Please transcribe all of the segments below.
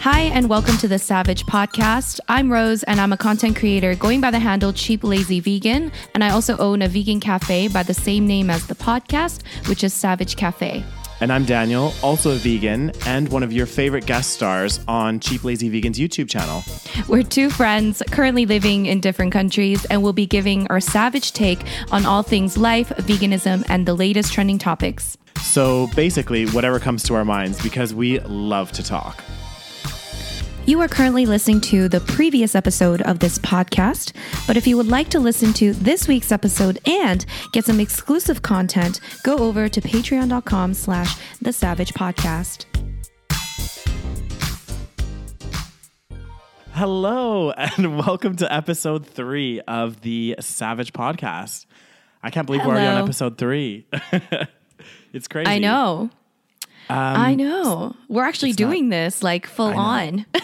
Hi, and welcome to the Saveg Podcast. I'm Rose, and I'm a content creator going by the handle Cheap Lazy Vegan. And I also own a vegan cafe by the same name as the podcast, which is Saveg Cafe. And I'm Daniel, also a vegan and one of your favorite guest stars on Cheap Lazy Vegan's YouTube channel. We're two friends currently living in different countries, and we'll be giving our savage take on all things life, veganism, and the latest trending topics. So basically, whatever comes to our minds because we love to talk. You are currently listening to the previous episode of this podcast, but if you would like to listen to this week's episode and get some exclusive content, go over to patreon.com slash the saveg podcast. Hello, and welcome to episode three of the Saveg Podcast. I can't believe we're already on episode three. it's crazy. I know. Um, I know. We're actually it's not- doing this like full on.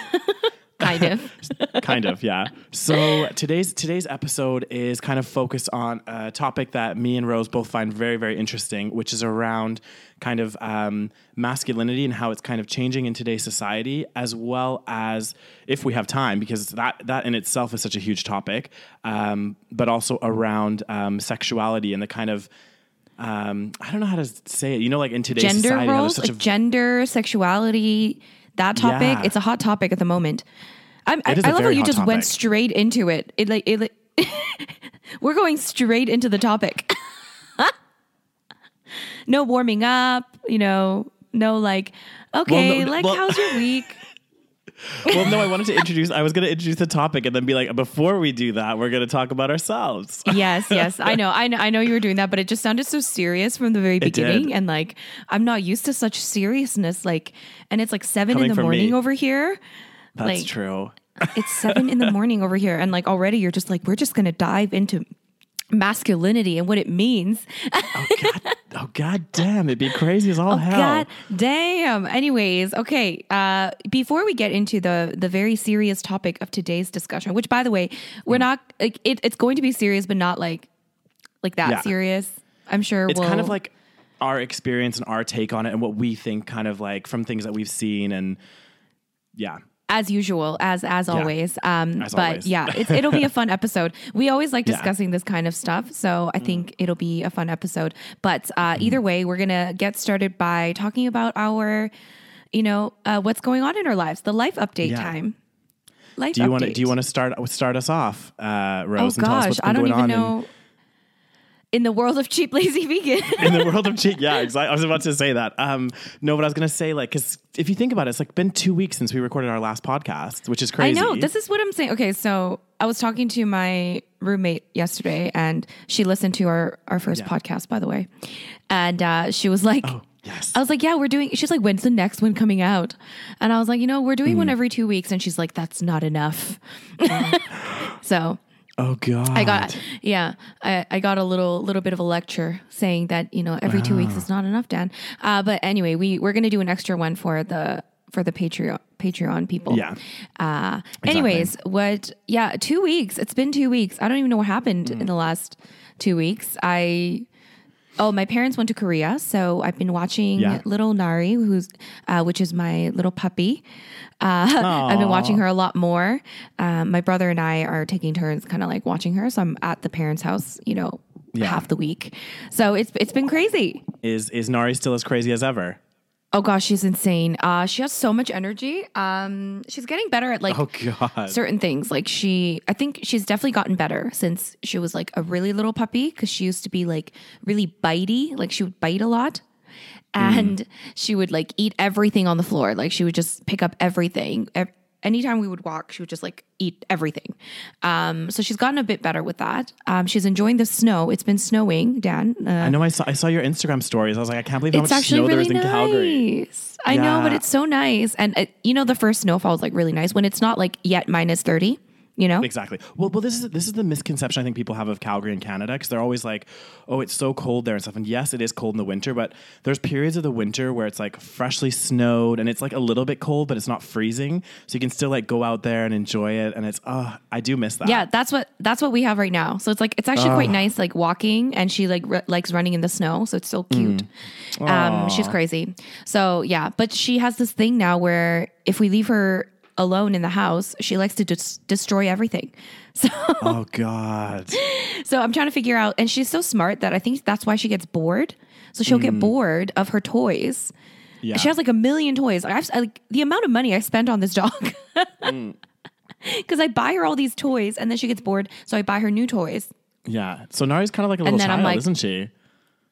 kind of. kind of yeah so today's today's episode is kind of focused on a topic that me and rose both find very very interesting which is around kind of um, masculinity and how it's kind of changing in today's society as well as if we have time because that that in itself is such a huge topic um, but also around um, sexuality and the kind of um, I don't know how to say it. You know, like in today's Gender society, roles, such like gender, sexuality, that topic. Yeah. It's a hot topic at the moment. I'm, I, I love how you just went straight into it. It like it like we're going straight into the topic. no warming up, you know, no like, okay, no, like well- how's your week? well, no, I wanted to introduce. I was going to introduce the topic and then be like, before we do that, we're going to talk about ourselves. yes, yes, I know, I know, I know you were doing that, but it just sounded so serious from the very beginning, and like I'm not used to such seriousness. Like, and it's like seven Coming in the morning me. over here. That's Like- true. it's seven in the morning over here and like already you're just like we're just gonna dive into masculinity and what it means Oh god oh god damn, it'd be crazy as all hell. Oh, god damn anyways okay uh before we get into the the very serious topic of today's discussion which by the way we're not like it, it's going to be serious but not like like that Yeah. serious i'm sure It's we'll, kind of like our experience and our take on it and what we think kind of like from things that we've seen and yeah. As usual as as always um As but always. yeah it's, it'll be a fun episode we always like Yeah. Mm. discussing this kind of stuff so i think it'll be a fun episode but uh either way we're gonna get started by talking about our you know uh what's going on in our lives the life update Yeah. time life Do you want to do you want to start start us off, uh, oh Rose, and us gosh what's been i don't going even on know in the world of cheap lazy vegan in, the world of cheap Yeah, exactly. I was about to say that. Um, no, but I was gonna say like because if you think about it, it's like been two weeks since we recorded our last podcast, which is crazy I know. This is what I'm saying. Okay, so I was talking to my roommate yesterday, and she listened to our our first Yeah. podcast, by the way, and uh, she was like. Oh, yes. I was like, yeah, we're doing. She's like, when's the next one coming out? And I was like, you know, we're doing Hmm. one every two weeks. And she's like, that's not enough. so oh god. I got, yeah, I, I got a little little bit of a lecture saying that you know every two weeks is not enough, Dan. Uh, but anyway, we we're gonna do an extra one for the for the Patreon Patreon people. Yeah. Uh, anyways, what? Yeah, two weeks. It's been two weeks. I don't even know what happened Mm. in the last two weeks. I. Oh, my parents went to Korea, so I've been watching Yeah. little Nari, who's uh, which is my little puppy. Uh, I've been watching her a lot more. Um, my brother and I are taking turns, kind of like watching her. So I'm at the parents' house, you know, Yeah. half the week. So it's it's been crazy. Is is Nari still as crazy as ever? Oh gosh, she's insane. Uh, she has so much energy. Um, she's getting better at like Oh god. certain things. Like she, I think she's definitely gotten better since she was like a really little puppy because she used to be like really bitey. Like she would bite a lot. And she would like eat everything on the floor. Like she would just pick up everything. Anytime we would walk, she would just like eat everything. Um, so she's gotten a bit better with that. Um, she's enjoying the snow. It's been snowing, Dan. Uh, I know I saw I saw your Instagram stories. I was like, I can't believe how it's much snow there really is in Calgary. nice. I know, but it's so nice. And uh, you know, the first snowfall is like really nice when it's not like yet minus 30. You know? Exactly. Well, well, this is this is the misconception I think people have of Calgary and Canada because they're always like, "Oh, it's so cold there and stuff." And yes, it is cold in the winter, but there's periods of the winter where it's like freshly snowed and it's like a little bit cold, but it's not freezing, so you can still like go out there and enjoy it. And it's oh, I do miss that. Yeah, that's what that's what we have right now. So it's like it's actually quite nice, like walking, and she like r- likes running in the snow, so it's so cute. Um, she's crazy. So yeah, but she has this thing now where if we leave her alone in the house, she likes to dis- destroy everything. So Oh God. so I'm trying to figure out, and she's so smart that I think that's why she gets bored. So she'll get mm. bored of her toys. Yeah. She has like a million toys. I've I, like the amount of money I spent on this dog. Mm. Because I buy her all these toys, and then she gets bored, so I buy her new toys. yeah. So Nari's kind of like a little child, like- isn't she?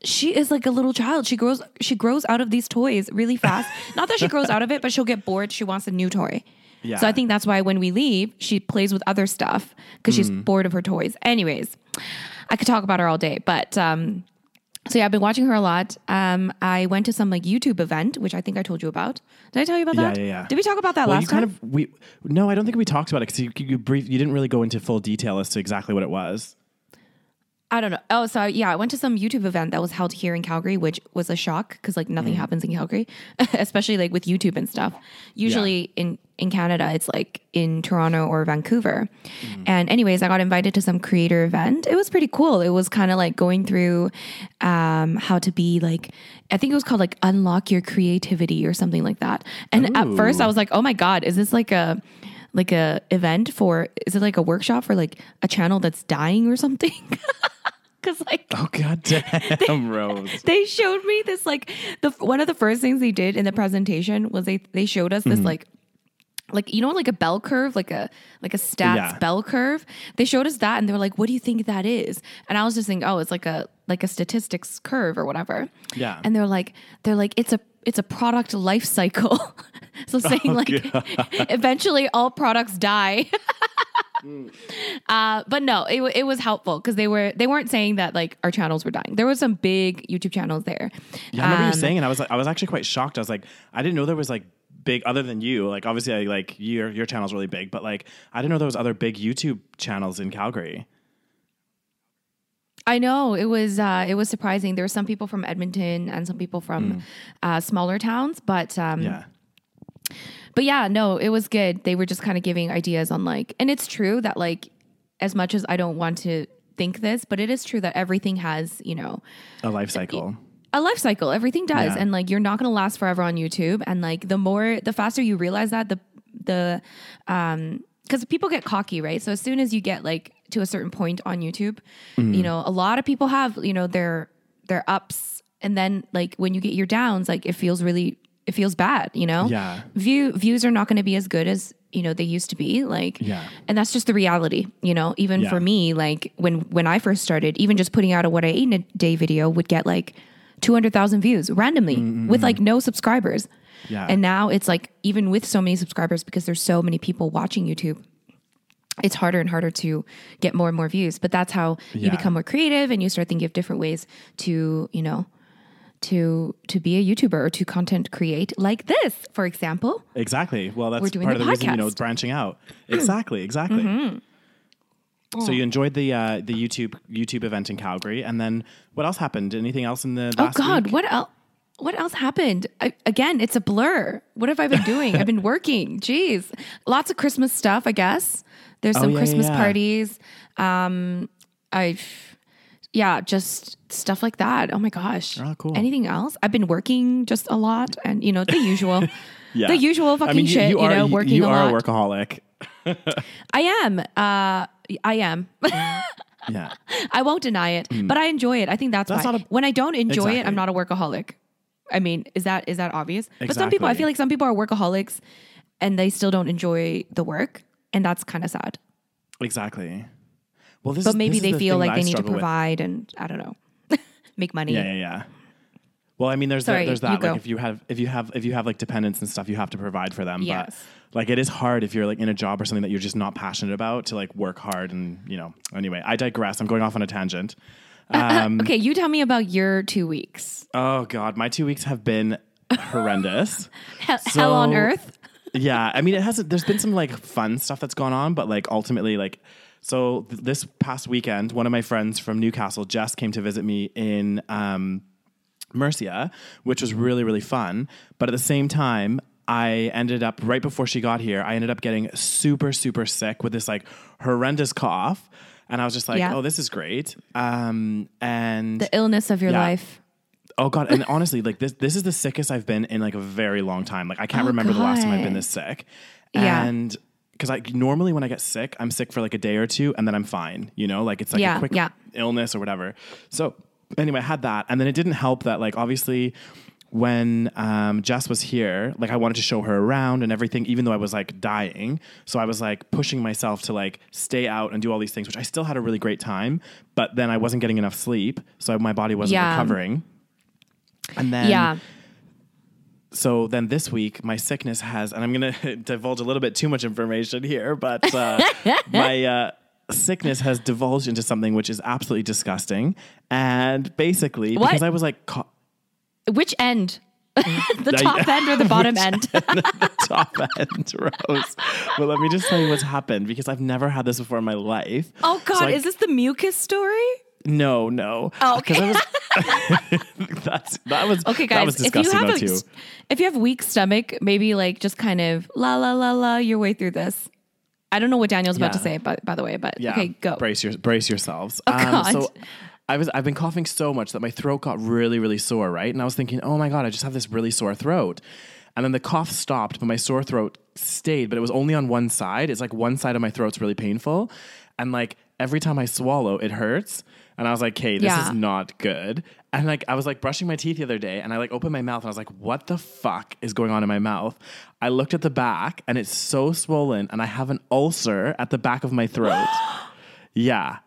She is like a little child. She grows. She grows out of these toys really fast. Not that she grows out of it, but she'll get bored. She wants a new toy. Yeah. So I think that's why when we leave, she plays with other stuff because she's Mm. bored of her toys. Anyways, I could talk about her all day, but um, so yeah, I've been watching her a lot. Um, I went to some like YouTube event, which I think I told you about. Did I tell you about Yeah, that? yeah, yeah. Did we talk about that Well, last you kind time? of we no, I don't think we talked about it because you, you brief you didn't really go into full detail as to exactly what it was. I don't know. Oh, so yeah, I went to some YouTube event that was held here in Calgary, which was a shock because like Mm. nothing happens in Calgary, especially like with YouTube and stuff. Usually in in Canada, it's like in Toronto or Vancouver. Mm. And anyways, I got invited to some creator event. It was pretty cool. It was kind of like going through um, how to be like, I think it was called like unlock your creativity or something like that. And at first, I was like, oh my god, is this like a like a event for? Is it like a workshop for like a channel that's dying or something? Because like Oh God damn, Rose. they showed me this like the one of the first things they did in the presentation was they they showed us this Mm-hmm. like like you know like a bell curve like a like a stats Yeah. bell curve they showed us that and they were like what do you think that is and i was just thinking oh it's like a like a statistics curve or whatever Yeah. and they're like they're like it's a it's a product life cycle so saying Oh, like eventually all products die uh, but no, it, it was helpful because they were they weren't saying that like our channels were dying. There were some big YouTube channels there. Yeah, I remember you Um, saying, and I was like, I was actually quite shocked. I was like, I didn't know there was like big other than you. Like obviously, I, like your your channel's really big, but like I didn't know there was other big YouTube channels in Calgary. I know it was uh, it was surprising. There were some people from Edmonton and some people from uh, smaller towns, but um. Yeah, but yeah, no, it was good. They were just kind of giving ideas on like, and it's true that like, as much as I don't want to think this, but it is true that everything has you know a life cycle. a life cycle. Everything does, Yeah. and like you're not going to last forever on YouTube. And like the more, the faster you realize that, the the um because people get cocky, right? So as soon as you get like to a certain point on YouTube, Mm-hmm. you know, a lot of people have you know their their ups, and then like when you get your downs, like it feels really it feels bad, you know. Yeah. View views are not going to be as good as you know they used to be like Yeah. and that's just the reality you know even Yeah. for me like when when i first started even just putting out a what i ate in a day video would get like 200000 views randomly with like no subscribers Yeah. and now it's like even with so many subscribers because there's so many people watching youtube it's harder and harder to get more and more views but that's how you Yeah. become more creative and you start thinking of different ways to you know to to be a youtuber or to content create like this for example Exactly. Well, that's part of the reason you know branching out. Exactly. Exactly. Mm-hmm. So you enjoyed the uh, the YouTube YouTube event in Calgary, and then what else happened? Anything else in the Oh God, week? what else? What else happened? I, again, it's a blur. What have I been doing? I've been working. Jeez, lots of Christmas stuff. I guess there's some Oh, yeah, yeah, Christmas yeah. parties. Um, I've yeah, just stuff like that. Oh my gosh. Oh, cool. Anything else? I've been working just a lot, and you know the usual, Yeah. the usual fucking I mean, you, shit. you You, know, working you a are lot. a workaholic. I am. Uh, I am. Yeah. I won't deny it, but I enjoy it. I think that's. That's why. not a- when I don't enjoy it, I'm not a workaholic. I mean, is that is that obvious? Exactly. But some people, I feel like some people are workaholics and they still don't enjoy the work, and that's kind of sad. Exactly. Well, But is, maybe they the feel like they need to struggle with. provide and I don't know, make money. Yeah, yeah, yeah. Well, I mean, there's Sorry, that, there's you that. go. Like, if you have if you have if you have like dependents and stuff, you have to provide for them. Yes. But like, it is hard if you're like in a job or something that you're just not passionate about to like work hard and you know. Anyway, I digress. I'm going off on a tangent. Um, Okay, you tell me about your two weeks. oh God, my two weeks have been horrendous. Hell, hell on earth. yeah, I mean, it hasn't. There's been some like fun stuff that's gone on, but like ultimately, like, so th- this past weekend, one of my friends from Newcastle, Jess, came to visit me in um, Murcia, which was really really fun. But at the same time, I ended up right before she got here. I ended up getting super super sick with this like horrendous cough, and I was just like, Yeah. oh, this is great. Um, and The illness of your Yeah. life. Oh god, and honestly, like this this is the sickest I've been in like a very long time. Like I can't Oh, remember the last time I've been this sick. Yeah. And because I normally when I get sick, I'm sick for like a day or two and then I'm fine. You know, like it's like Yeah, a quick yeah. illness or whatever. So anyway, I had that. And then it didn't help that like obviously when um, Jess was here, like I wanted to show her around and everything, even though I was like dying. So I was like pushing myself to like stay out and do all these things, which I still had a really great time. But then I wasn't getting enough sleep, so my body wasn't Yeah. recovering. And then yeah. So then this week my sickness has and i'm going to divulge a little bit too much information here but uh, my uh, sickness has divulged into something which is absolutely disgusting and basically What? because i was like ca- Which end? the top end or the bottom end? the top end rose but let me just tell you what's happened because i've never had this before in my life Oh God, So I- is this the mucus story? No no Oh, uh, 'Cause okay. I was, that's that was Okay, that was guys, if you have a, if you have weak stomach, maybe like just kind of la la la la your way through this. I don't know what Daniel's about to Yeah. say, by, by the way, but Yeah. okay, go. Brace your brace yourselves. Oh, um, God. so I was I've been coughing so much that my throat got really really sore, right? And I was thinking, "Oh my god, I just have this really sore throat." And then the cough stopped, but my sore throat stayed, but it was only on one side. It's like one side of my throat's really painful. And like every time I swallow, it hurts. And I was like, "Hey, this Yeah. is not good." And like I was like brushing my teeth the other day and I like opened my mouth and I was like, "What the fuck is going on in my mouth?" I looked at the back and it's so swollen and I have an ulcer at the back of my throat. Yeah.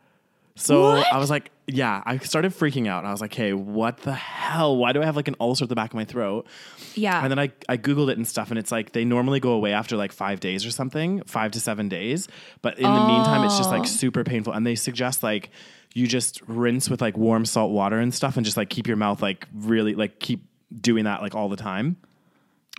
So What? I was like, yeah, I started freaking out. I was like, hey, what the hell? Why do I have like an ulcer at the back of my throat? Yeah. And then I, I Googled it and stuff, and it's like they normally go away after like five days or something, five to seven days. But in the meantime, it's just like Oh. super painful. And they suggest like you just rinse with like warm salt water and stuff and just like keep your mouth like really, like keep doing that like all the time.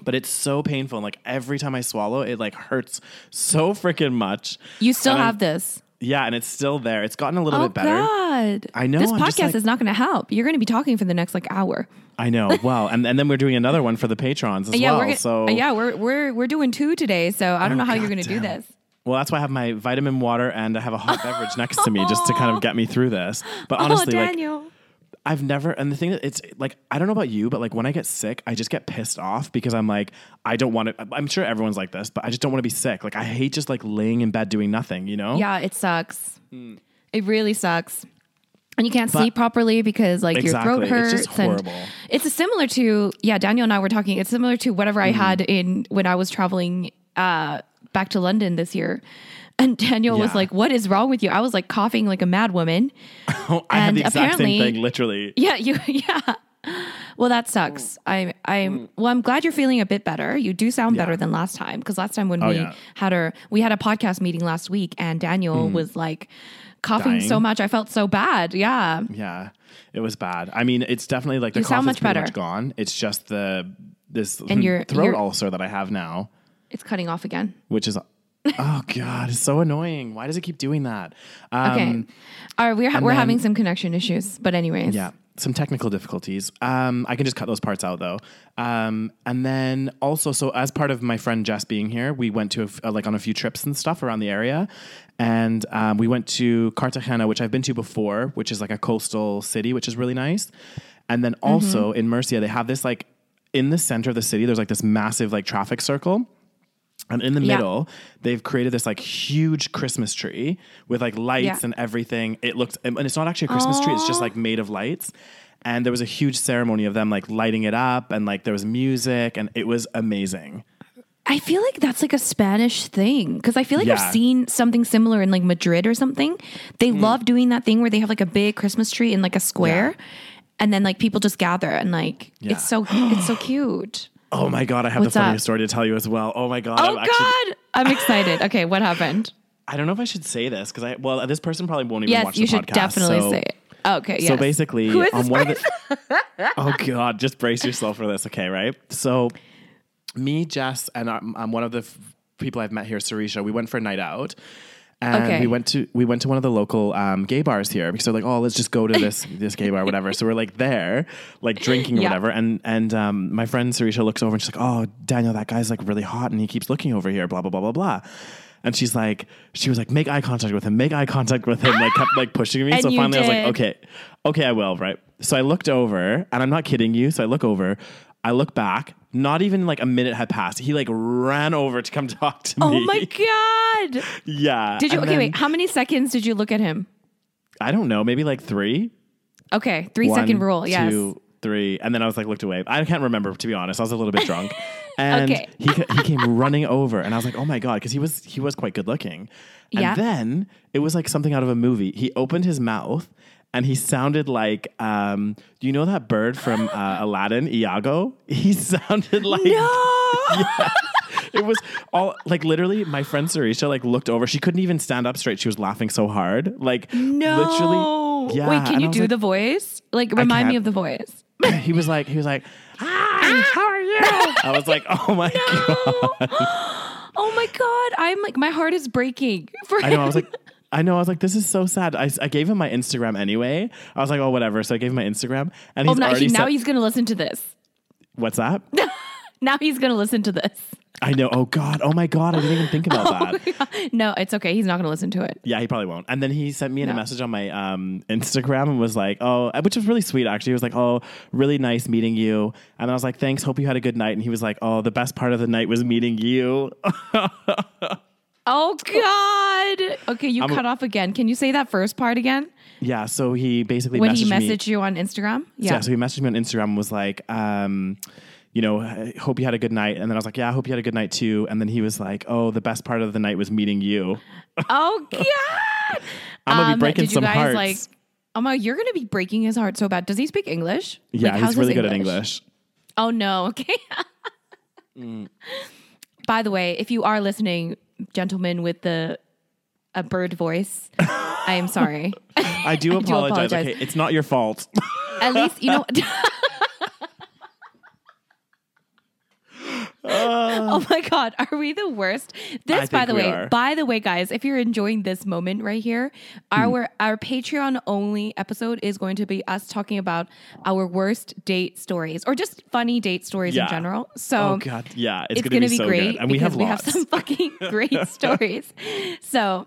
But it's so painful. And like every time I swallow, it like hurts so freaking much. you still and I'm- have this. Yeah, and it's still there. It's gotten a little Oh bit better. God. I know, This I'm podcast like- is not going to help. You're going to be talking for the next like hour. I know. Well, and, and then we're doing another one for the patrons as yeah, well. we're gonna, so yeah, we're we're we're doing two today, so I don't Oh, know how you're going to do this. Well, that's why I have my vitamin water and I have a hot beverage next to me just to kind of get me through this. But honestly, oh, like Daniel. I've never and the thing that it's like I don't know about you, but like when I get sick, I just get pissed off because I'm like I don't want to. I'm sure everyone's like this, but I just don't want to be sick. Like I hate just like laying in bed doing nothing. You know? Yeah, it sucks. It really sucks. And you can't But- sleep properly because like Exactly. your throat hurts. It's just and horrible. It's a similar to yeah. Daniel and I were talking. It's similar to whatever Mm-hmm. I had in when I was traveling uh, back to London this year. And Daniel was like, "What is wrong with you?" I was like coughing like a mad woman. Oh, I had the exact same apparently- thing, literally. Yeah, you yeah. Well, that sucks. Mm. I'm, I'm mm. well. I'm glad you're feeling a bit better. You do sound better than last time because last time when oh, we yeah. had our we had a podcast meeting last week and Daniel mm. was like coughing Dying. so much. I felt so bad. Yeah. Yeah, it was bad. I mean, it's definitely like the You cough sound is much pretty better. much gone. It's just the this And your- throat your- ulcer that I have now, It's cutting off again. which is oh god, it's so annoying. Why does it keep doing that? Um, Okay. All right, we're ha- we're then- having some connection issues, but anyways. Yeah, some technical difficulties. Um, I can just cut those parts out though. Um, and then also, so as part of my friend Jess being here, we went to a f- uh, like on a few trips and stuff around the area, and um, we went to Cartagena, which I've been to before, which is like a coastal city, which is really nice. And then also in Murcia, they have this like in the center of the city. There's like this massive like traffic circle. And in the Yeah. middle, they've created this like huge Christmas tree with like lights Yeah. and everything. It looks, and it's not actually a Christmas tree; it's just like made of lights. And there was a huge ceremony of them like lighting it up, and like there was music, and it was amazing. I feel like that's like a Spanish thing because I feel like Yeah. I've seen something similar in like Madrid or something. They Mm. love doing that thing where they have like a big Christmas tree in like a square, and then like people just gather and like Yeah. it's so it's so cute. Oh my god, I have What's the funniest up? story to tell you as well. Oh my god, Oh I'm actually, God, I'm excited. Okay, what happened? I don't know if I should say this because I well, this person probably won't even Yes, watch you should definitely so- say it. Okay, yeah. So basically, Who is on this one of the oh god, just brace yourself for this, okay? Right. So me, Jess, and I'm one of the f- people I've met here, Sarisha, we went for a night out. And Okay. we went to we went to one of the local um, gay bars here because they're like, oh, let's just go to this this gay bar, whatever. So we're like there, like drinking or Yeah. whatever. And and um, my friend Sarisha looks over and she's like, oh, Daniel, that guy's like really hot and he keeps looking over here, blah blah blah blah blah. And she's like, she was like, make eye contact with him, make eye contact with him, like kept like pushing me. And so finally I was like, okay, okay, I will, right? So I looked over, and I'm not kidding you. So I look over, I look back. Not even like a minute had passed. He like ran over to come talk to me. Oh me. my god! Yeah. Did you? And Okay, then- wait. How many seconds did you look at him? I don't know, maybe like three. Okay, three second One, rule. Yes. Two, three, and then I was like looked away. I can't remember to be honest. I was a little bit drunk, and Okay. he ca- he came running over, and I was like, oh my god, because he was he was quite good looking. And Yeah. then it was like something out of a movie. He opened his mouth. And he sounded like, um, do you know that bird from uh, Aladdin, Iago? He sounded like No. it was all like literally. My friend Sarisha like looked over. She couldn't even stand up straight. She was laughing so hard, like No. literally. Yeah. Wait, can and you do like- the voice? Like, remind me of the voice. he was like, he was like, hi, how are you? I was like, oh my god. Oh my god! I'm like, my heart is breaking. For I know. I was like, I know. I was like, this is so sad. I, I gave him my Instagram anyway. I was like, oh whatever. So I gave him my Instagram, and oh, now, already he, now said- he's gonna listen to this. What's that? Now he's gonna listen to this. I know. Oh god. Oh my god. I didn't even think about that. No, it's okay. He's not gonna listen to it. Yeah, he probably won't. And then he sent me in a message on my um, Instagram and was like, "Oh," which was really sweet actually. He was like, "Oh, really nice meeting you." And I was like, "Thanks. Hope you had a good night." And he was like, "Oh, the best part of the night was meeting you." Oh God. Okay, you I'm a- cut off again. Can you say that first part again? yeah. So he basically When messaged he me. messaged you on Instagram? Yeah. Yeah. So he messaged me on Instagram and was like, um, you know, hope you had a good night. And then I was like, yeah, I hope you had a good night too. And then he was like, oh, the best part of the night was meeting you. oh God. I'm gonna Um, be breaking did you some guys hearts. like? Oh my, you're gonna be breaking his heart so bad. Does he speak English? yeah, Like, he's really good at English. Oh no. Okay. Mm. By the way, if you are listening, gentlemen with the a bird voice, I am sorry. I do apologize. apologize. Okay, it's not your fault. At least you know. oh my god, are we the worst? This, by the way, are. Hmm. by the way, guys, if you're enjoying this moment right here, our our Patreon only episode is going to be us talking about our worst date stories or just funny date stories Yeah. in general. So oh god, yeah, it's, it's gonna, be, be so great good, and we have we lots. have some fucking great stories. So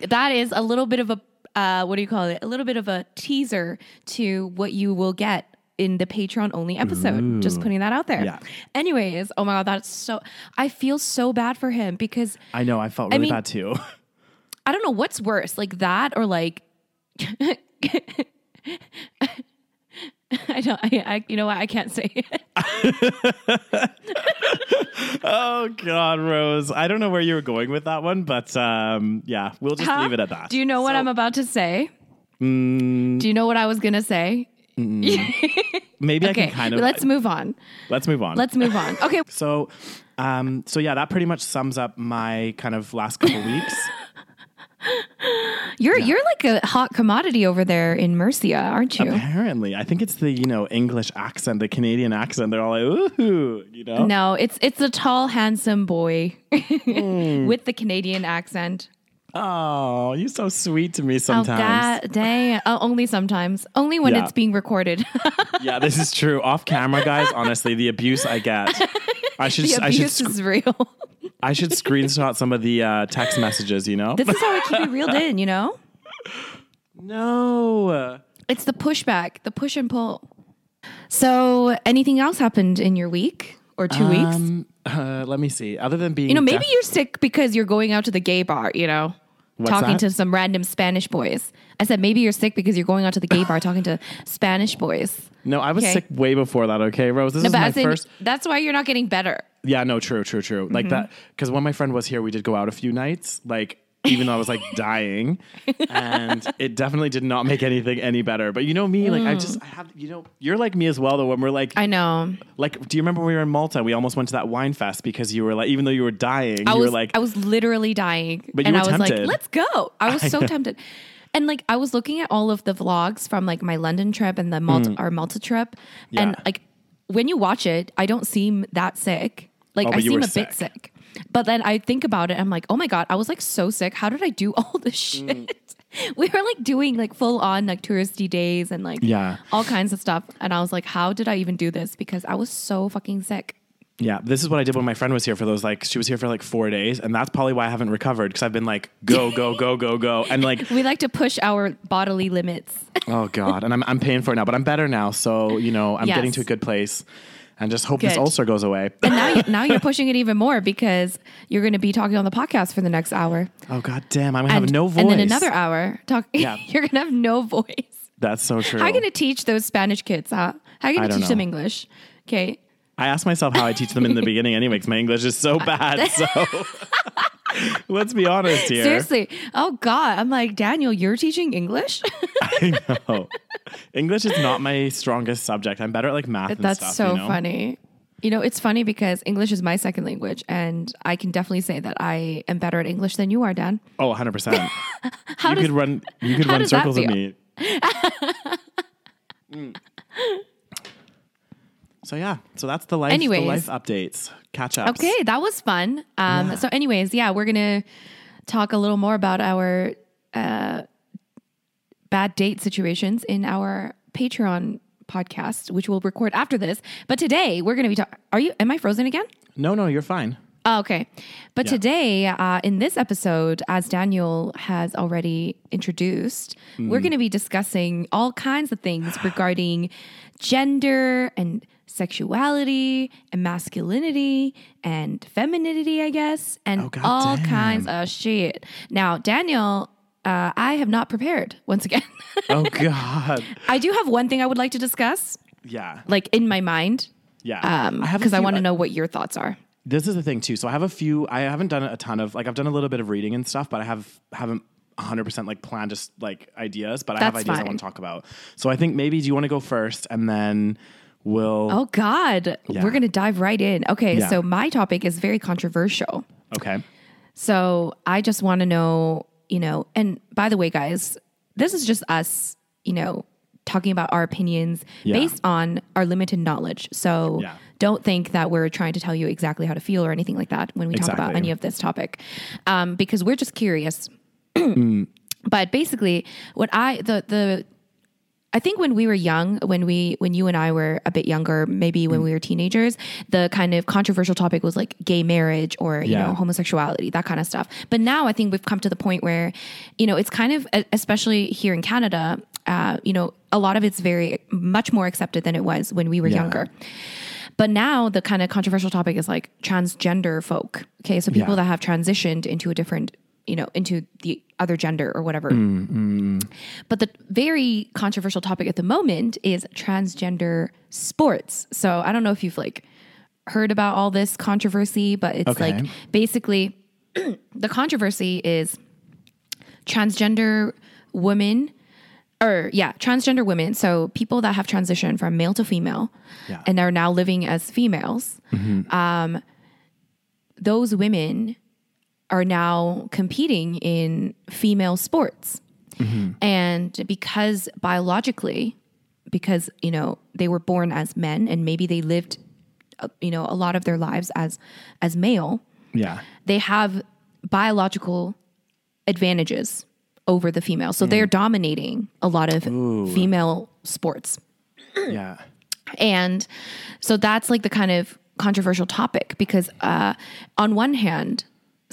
that is a little bit of a uh, what do you call it? A little bit of a teaser to what you will get in the Patreon only episode. Just putting that out there. Yeah. Anyways, oh my god, that's so. I feel so bad for him because I know. I felt I really mean- bad too. I don't know what's worse, like that or like. I don't. I, I. You know what? I can't say it. oh God, Rose. I don't know where you were going with that one, but um, yeah, we'll just Huh? leave it at that. Do you know what I'm about to say? Mm, Do you know what I was gonna say? Maybe I Okay, can kind of let's move on. let's move on. Let's move on. Okay, so, um, so yeah, that pretty much sums up my kind of last couple weeks. you're you're like a hot commodity over there in Murcia, aren't you? Apparently, I think it's the you know English accent, the Canadian accent. They're all like, ooh, you know. No, it's it's a tall, handsome boy Hmm. with the Canadian accent. Oh, you're so sweet to me sometimes. Oh sometimes. God, dang! Oh, only sometimes. Only when Yeah. it's being recorded. Yeah, this is true. Off camera, guys. Honestly, the abuse I get. I should the I should abuse sc- is real. I should screenshot some of the uh, text messages. You know. this is how I keep it reeled in. You know, no. it's the pushback, the push and pull. So, anything else happened in your week or two weeks? Um, uh, let me see. Other than being, You know, maybe def- you're sick because you're going out to the gay bar, you know, What's talking that? to some random Spanish boys. I said, maybe you're sick because you're going out to the gay bar talking to Spanish boys. no, I was okay. sick way before that. Okay, Rose. This No, is my in, first. that's why you're not getting better. Yeah, no, true, true, true. Like Mm-hmm. that, because when my friend was here, we did go out a few nights. Like, even though I was like dying, and it definitely did not make anything any better. But you know me, like I just I have, you know, you're like me as well. Though when we're like, Mm. I know. like, do you remember when we were in Malta? We almost went to that wine fest because you were like, even though you were dying, I you was were like, I was literally dying, But you and were I was tempted. like, "Let's go!" I was so tempted, and like I was looking at all of the vlogs from like my London trip and the Malta our Malta trip, and Mm. Like when you watch it, I don't seem that sick. Like Oh, I seem a bit sick. But then I think about it, I'm like, oh my God, I was like so sick. How did I do all this Mm. shit? We were like doing like full on like touristy days and like Yeah. all kinds of stuff. And I was like, how did I even do this? Because I was so fucking sick. Yeah, this is what I did when my friend was here for those like she was here for like four days, and that's probably why I haven't recovered because I've been like go go go go go and like We like to push our bodily limits. oh god, and I'm I'm paying for it now, but I'm better now, so you know I'm getting to a good place, and just hope this ulcer goes away. And now, you, now you're pushing it even more because you're going to be talking on the podcast for the next hour. oh god damn, I'm gonna And, have no voice. and then another hour, talk. Yeah. you're going to have no voice. That's so true. How are you going to teach those Spanish kids, huh? How are you I going to don't teach them. English? Okay. I asked myself how I teach them in the beginning anyway, because my English is so bad. So let's be honest here. Seriously. Oh, God. I'm like, Daniel, you're teaching English? I know. English is not my strongest subject. I'm better at like math and That's stuff. so you know? funny. You know, it's funny because English is my second language, and I can definitely say that I am better at English than you are, Dan. Oh, 100 percent. You does- could run. You could run circles with me. Mm. So yeah, so that's the life. Anyways. the life updates, catch up. Okay, that was fun. Um, Yeah. So, anyways, yeah, we're gonna talk a little more about our uh, bad date situations in our Patreon podcast, which we'll record after this. But today we're gonna be talking. Are you? Am I frozen again? No, no, you're fine. Oh, okay. But Yeah. today, uh, in this episode, as Daniel has already introduced, we're going to be discussing all kinds of things regarding gender and sexuality and masculinity and femininity, I guess, and Oh, all damn. kinds of shit. Now, Daniel, uh, I have not prepared once again. Oh God. I do have one thing I would like to discuss, Yeah. like in my mind, Yeah. um, I because I want to know what your thoughts are. This is the thing too. So I have a few. I haven't done a ton of like I've done a little bit of reading and stuff, but I have haven't 100 percent like planned just like ideas. But I have That's ideas I want to talk about. So I think maybe do you want to go first and then we'll. Oh God, Yeah. we're gonna dive right in. Okay, Yeah. so my topic is very controversial. Okay. So I just want to know, you know, and by the way, guys, this is just us, you know, talking about our opinions Yeah. based on our limited knowledge. So don't think that we're trying to tell you exactly how to feel or anything like that when we talk about any of this topic, um, because we're just curious. Mm. But basically, what I the the I think when we were young, when we when you and I were a bit younger, maybe Mm. when we were teenagers, the kind of controversial topic was like gay marriage or you Yeah. know homosexuality, that kind of stuff. But now I think we've come to the point where, you know, it's kind of especially here in Canada, uh, you know, a lot of it's very much more accepted than it was when we were Yeah. younger. But now the kind of controversial topic is like transgender folk. Okay, so people Yeah. that have transitioned into a different, you know, into the other gender or whatever. But the very controversial topic at the moment is transgender sports. So I don't know if you've like heard about all this controversy, but it's Okay. like basically the controversy is transgender women or yeah, transgender women. So people that have transitioned from male to female Yeah. and are now living as females. Um, those women are now competing in female sports. And because biologically, because, you know, they were born as men and maybe they lived, uh, you know, a lot of their lives as, as male, Yeah. they have biological advantages over the female. So they're dominating a lot of female sports. Yeah. And so that's like the kind of controversial topic because, uh, on one hand,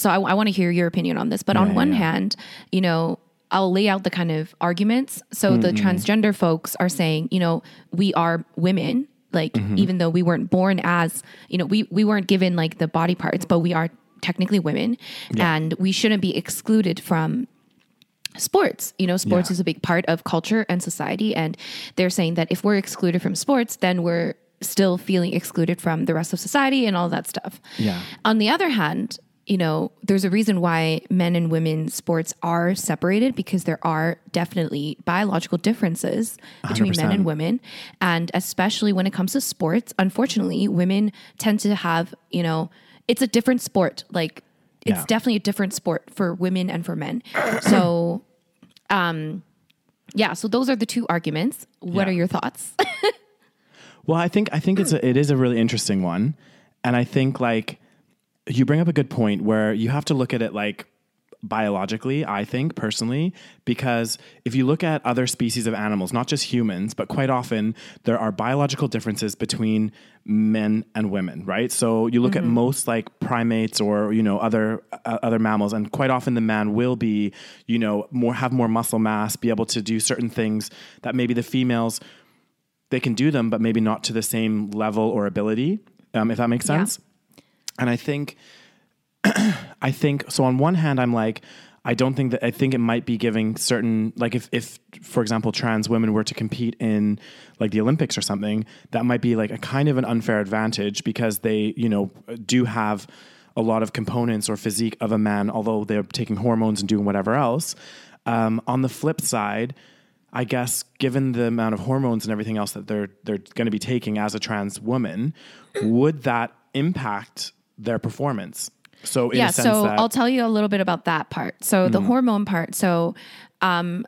so I, I want to hear your opinion on this, but on one yeah. hand, you know, I'll lay out the kind of arguments. So the Mm-hmm. transgender folks are saying, you know, we are women, like Mm-hmm. even though we weren't born as, you know, we we weren't given like the body parts, but we are technically women, and we shouldn't be excluded from sports. You know, sports Yeah. is a big part of culture and society. And they're saying that if we're excluded from sports, then we're still feeling excluded from the rest of society and all that stuff. Yeah. On the other hand, you know, there's a reason why men and women sports are separated because there are definitely biological differences between men 100%. and women. And especially when it comes to sports, unfortunately, women tend to have, you know, it's a different sport. Like, it's Yeah. definitely a different sport for women and for men. So, um, yeah, so those are the two arguments. What Yeah. are your thoughts? Well, I think I think it's a, it is a really interesting one, and I think like you bring up a good point where you have to look at it like biologically, I think personally, because if you look at other species of animals, not just humans, but quite often there are biological differences between men and women, right? So you look mm-hmm. at most like primates or you know other uh, other mammals, and quite often the man will be you know more have more muscle mass, be able to do certain things that maybe the females they can do them, but maybe not to the same level or ability, um, if that makes sense. Yeah. And I think I think so. On one hand, I'm like, I don't think that I think it might be giving certain like if if for example trans women were to compete in like the Olympics or something, that might be like a kind of an unfair advantage because they you know do have a lot of components or physique of a man, although they're taking hormones and doing whatever else. Um, on the flip side, I guess given the amount of hormones and everything else that they're they're going to be taking as a trans woman, would that impact their performance? So yeah, so that- I'll tell you a little bit about that part. So mm the hormone part. So um,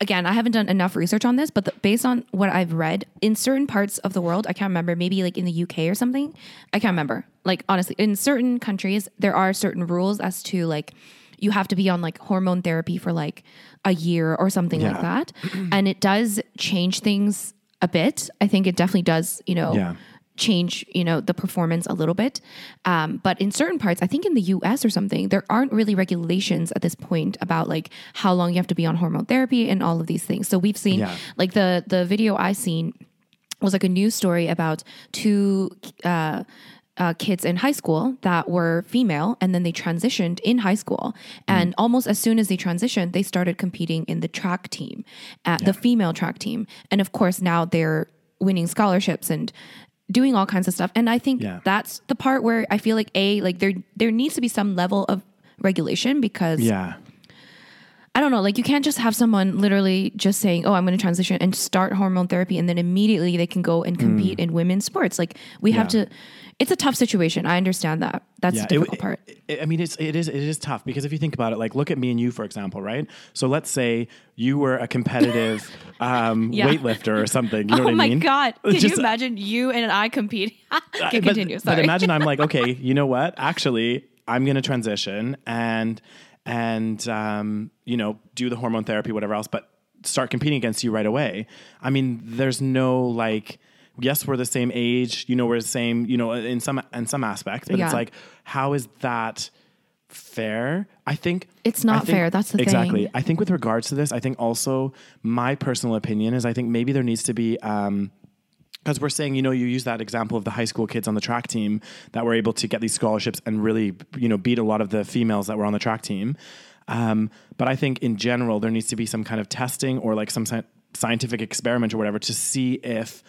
again, I haven't done enough research on this, but the, based on what I've read, in certain parts of the world, I can't remember, maybe like in the UK or something, I can't remember. Like honestly, in certain countries, there are certain rules as to like you have to be on like hormone therapy for like a year or something yeah. like that, and it does change things a bit. I think it definitely does. You know. Yeah change you know the performance a little bit um, but in certain parts i think in the us or something there aren't really regulations at this point about like how long you have to be on hormone therapy and all of these things so we've seen yeah. like the the video i seen was like a news story about two uh, uh, kids in high school that were female and then they transitioned in high school and mm. almost as soon as they transitioned they started competing in the track team at yeah. the female track team and of course now they're winning scholarships and doing all kinds of stuff. And I think yeah. that's the part where I feel like a like there there needs to be some level of regulation because yeah. I don't know, like you can't just have someone literally just saying, "Oh, I'm going to transition and start hormone therapy," and then immediately they can go and compete mm. in women's sports. Like we yeah. have to it's a tough situation. I understand that. That's yeah, the difficult it, part. It, I mean, it's it is it is tough because if you think about it, like look at me and you for example, right? So let's say you were a competitive um, yeah. weightlifter or something. You know oh what I mean? Oh my god! Can Just, you imagine you and I competing? okay, continue. Sorry. But imagine I'm like, okay, you know what? Actually, I'm going to transition and and um, you know do the hormone therapy, whatever else, but start competing against you right away. I mean, there's no like yes, we're the same age, you know, we're the same, you know, in some in some aspects, but yeah. it's like, how is that fair? I think it's not think, fair. That's the exactly. Thing. I think with regards to this, I think also my personal opinion is I think maybe there needs to be um, because we're saying, you know, you use that example of the high school kids on the track team that were able to get these scholarships and really, you know, beat a lot of the females that were on the track team. Um, but I think in general, there needs to be some kind of testing or like some scientific experiment or whatever to see if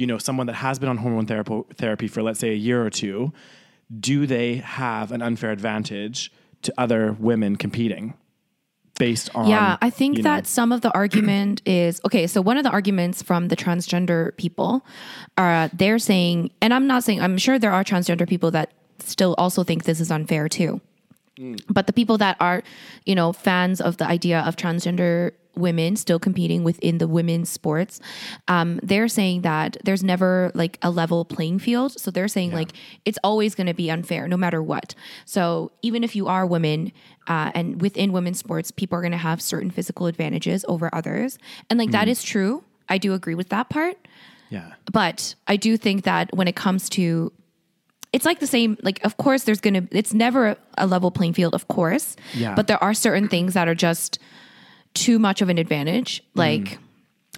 you know, someone that has been on hormone therapy, therapy for let's say a year or two, do they have an unfair advantage to other women competing? Based on yeah i think that know. some of the argument is okay so one of the arguments from the transgender people are uh, they're saying and i'm not saying i'm sure there are transgender people that still also think this is unfair too mm. but the people that are you know fans of the idea of transgender women still competing within the women's sports, um, they're saying that there's never like a level playing field. So they're saying yeah. like it's always going to be unfair no matter what. So even if you are women uh, and within women's sports, people are going to have certain physical advantages over others. And like mm. that is true. I do agree with that part. Yeah. But I do think that when it comes to it's like the same like of course there's gonna it's never a level playing field of course yeah. but there are certain things that are just too much of an advantage. Like, mm.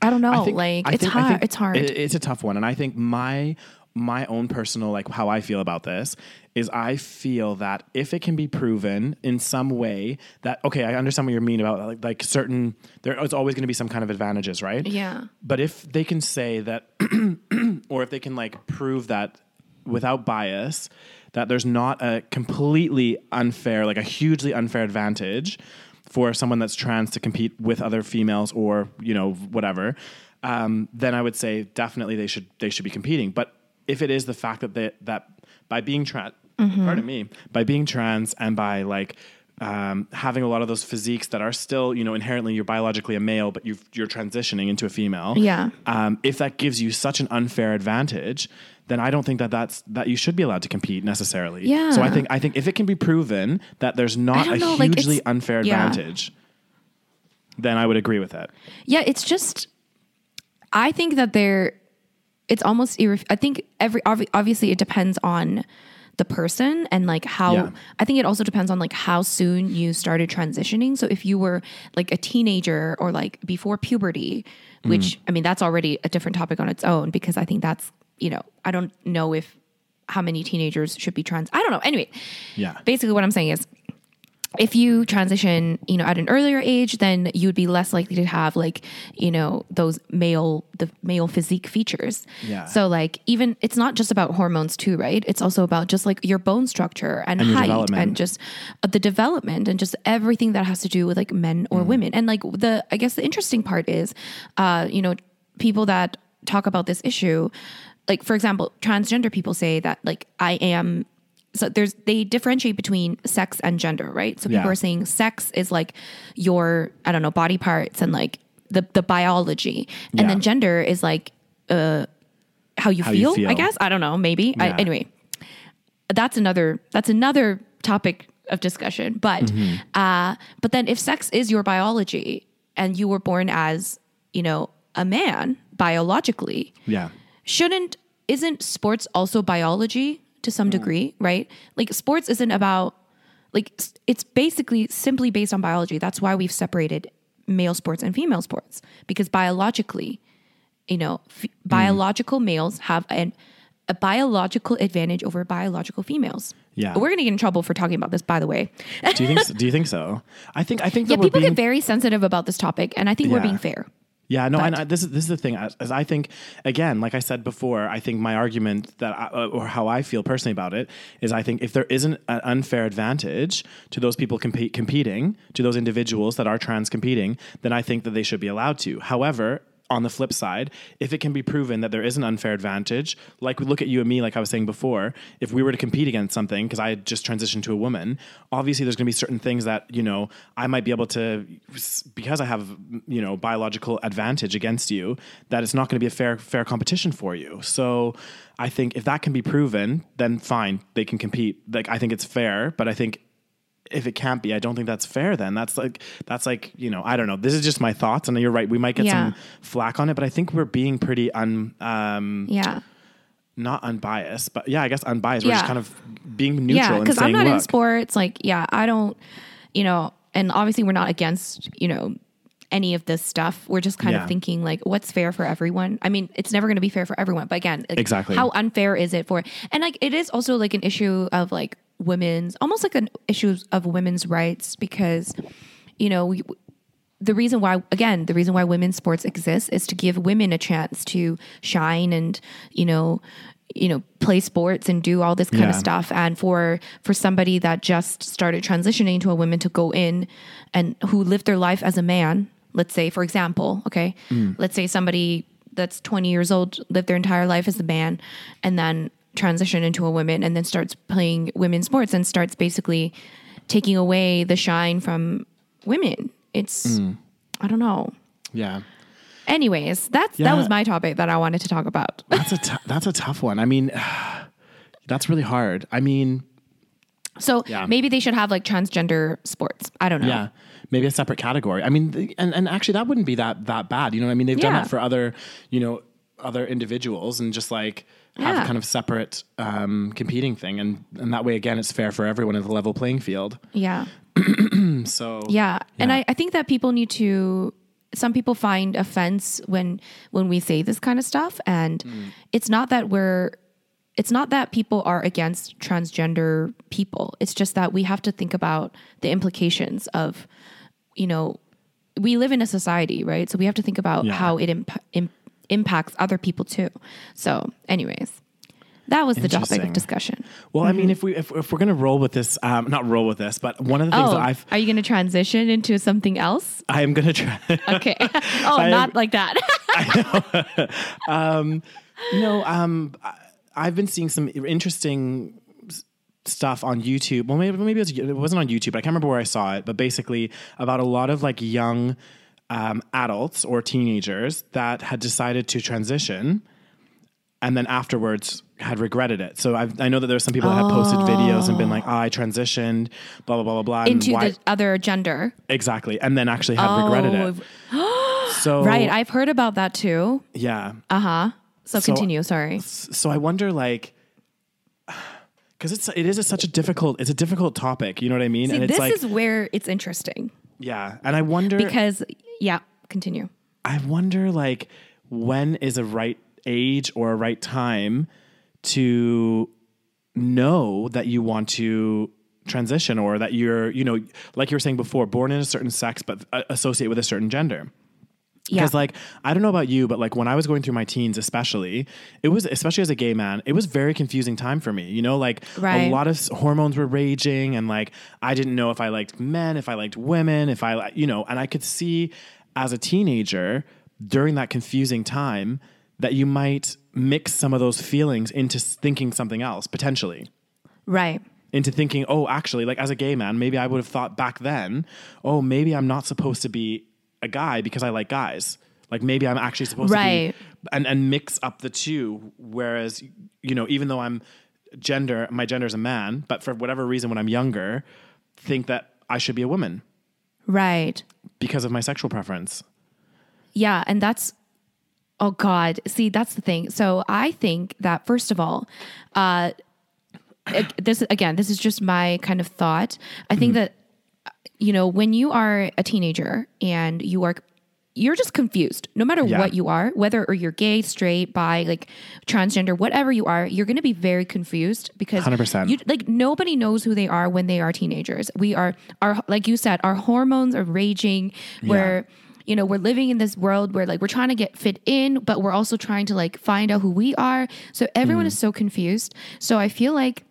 I don't know. I think, like, I it's think, hard. It's hard. It, it's a tough one, and I think my my own personal like how I feel about this is I feel that if it can be proven in some way that okay, I understand what you mean about like, like certain there is always going to be some kind of advantages, right? Yeah. But if they can say that or if they can like prove that without bias that there's not a completely unfair like a hugely unfair advantage for someone that's trans to compete with other females or you know whatever, um, then I would say definitely they should they should be competing. But if it is the fact that they, that by being trans, mm-hmm. pardon me, by being trans and by like um, having a lot of those physiques that are still, you know, inherently you're biologically a male, but you've, you're transitioning into a female. Yeah. Um, if that gives you such an unfair advantage, then I don't think that that's that you should be allowed to compete necessarily. Yeah. So I think I think if it can be proven that there's not a know, hugely it's- unfair yeah. advantage, then I would agree with that. Yeah, it's just I think that there it's almost irref- I think every obviously it depends on the person and like how Yeah. I think it also depends on like how soon you started transitioning. So if you were like a teenager or like before puberty, mm-hmm. which I mean that's already a different topic on its own because I think that's, you know, I don't know if how many teenagers should be trans. I don't know. Anyway, Yeah. basically what I'm saying is if you transition, you know, at an earlier age, then you would be less likely to have like, you know, those male the male physique features. Yeah. So like even it's not just about hormones too, right? It's also about just like your bone structure and, And height and just uh, the development and just everything that has to do with like men Mm. or women. And like the I guess the interesting part is uh, you know, people that talk about this issue, like for example, transgender people say that like I am so there's they differentiate between sex and gender, right? So people Yeah. are saying sex is like your I don't know body parts and like the the biology, and Yeah. then gender is like uh how you, How feel, you I guess. I don't know, maybe. I, anyway, that's another that's another topic of discussion. But Mm-hmm. uh, but then if sex is your biology and you were born as you know a man biologically, Yeah. Shouldn't isn't sports also biology to some mm. degree right like sports isn't about like it's basically simply based on biology that's why we've separated male sports and female sports because biologically you know f- mm. biological males have an a biological advantage over biological females Yeah. we're gonna get in trouble for talking about this by the way Do you think? So, do you think so? I think. I think that yeah people being get very sensitive about this topic and i think we're being fair Yeah, no, and I, this is this is the thing. As, as I think, again, like I said before, I think my argument that I, uh, or how I feel personally about it is, I think if there isn't an unfair advantage to those people compete, competing, to those individuals that are trans competing, then I think that they should be allowed to. However. On the flip side, if it can be proven that there is an unfair advantage, like we look at you and me, like I was saying before, if we were to compete against something, because I had just transitioned to a woman, obviously there's going to be certain things that, you know, I might be able to, because I have, you know, biological advantage against you, that it's not going to be a fair, fair competition for you. So I think if that can be proven, then fine, they can compete. Like, I think it's fair, but I think if it can't be, I don't think that's fair. Then that's like that's like you know I don't know. This is just my thoughts, and you're right. We might get Yeah. some flack on it, but I think we're being pretty un um yeah not unbiased, but yeah, I guess unbiased. We're just kind of being neutral yeah because i'm not in sports like yeah i don't you know and obviously we're not against you know any of this stuff we're just kind Yeah. of thinking like what's fair for everyone i mean it's never going to be fair for everyone but again like, Exactly. how unfair is it for and like it is also like an issue of like women's almost like an issue of women's rights because you know we, the reason why again the reason why women's sports exists is to give women a chance to shine and you know you know play sports and do all this kind of stuff. And for for somebody that just started transitioning to a woman to go in and who lived their life as a man let's say for example okay mm. let's say somebody that's 20 years old lived their entire life as a man and then transition into a woman and then starts playing women's sports and starts basically taking away the shine from women it's mm. i don't know yeah. anyways that's that was my topic that i wanted to talk about That's a t- that's a tough one. I mean, that's really hard. I mean, so Yeah. maybe they should have like transgender sports i don't know yeah, maybe a separate category. I mean, the, and and actually, that wouldn't be that that bad. You know what I mean? They've done that for other, you know, other individuals, and just like have Yeah. kind of separate um, competing thing, and and that way again, it's fair for everyone at the level playing field. yeah So Yeah. And I, I think that people need to some people find offense when when we say this kind of stuff and it's not that we're it's not that people are against transgender people. It's just that we have to think about the implications of you know we live in a society, right? So we have to think about Yeah. how it imp- im- impacts other people too. So, anyways, that was the topic of discussion. Well, I mean, if we if, if we're gonna roll with this, um, not roll with this, but one of the things Oh, that I've are you going to transition into something else? I am gonna try. Okay. oh, I am- not like that. no, um, I, I've been seeing some interesting stuff on YouTube. Well, maybe maybe it, was, it wasn't on YouTube. But I can't remember where I saw it. But basically, about a lot of like young um, adults or teenagers that had decided to transition, and then afterwards had regretted it. So I've, I know that there were some people that have posted videos and been like, oh, "I transitioned," blah blah blah blah blah, Into why- the other gender. exactly, and then actually have regretted it. So Right. I've heard about that too. yeah. Uh huh. So, So- continue. Sorry. so I wonder like because it's it is a, such a difficult it's a difficult topic you know what I mean See, and it's this like is where it's interesting yeah and I wonder because, yeah, continue. I wonder like when is a right age or a right time to know that you want to transition or that you're you know like you were saying before born in a certain sex but associate with a certain gender Yeah. Because like I don't know about you, but like when I was going through my teens, especially, it was especially as a gay man, it was very confusing time for me. You know, like Right. a lot of hormones were raging, and like I didn't know if I liked men, if I liked women, if I you know, and I could see as a teenager during that confusing time that you might mix some of those feelings into thinking something else potentially Right. into thinking, oh, actually, like as a gay man, maybe I would have thought back then, oh, maybe I'm not supposed to be a guy because I like guys. Like maybe I'm actually supposed Right. to be and, and mix up the two. Whereas, you know, even though I'm gender, my gender is a man, but for whatever reason, when I'm younger, think that I should be a woman Right. because of my sexual preference. Yeah, and that's oh god. See, that's the thing. So I think that first of all, uh this again, this is just my kind of thought. I think that you know, when you are a teenager and you are you're just confused. No matter Yeah. what you are whether or you're gay straight bi like transgender whatever you are you're going to be very confused because 100%. you like nobody knows who they are when they are teenagers. We are our like you said our hormones are raging. Where you know we're living in this world where like we're trying to get fit in but we're also trying to like find out who we are. So everyone hmm. is so confused. So i feel like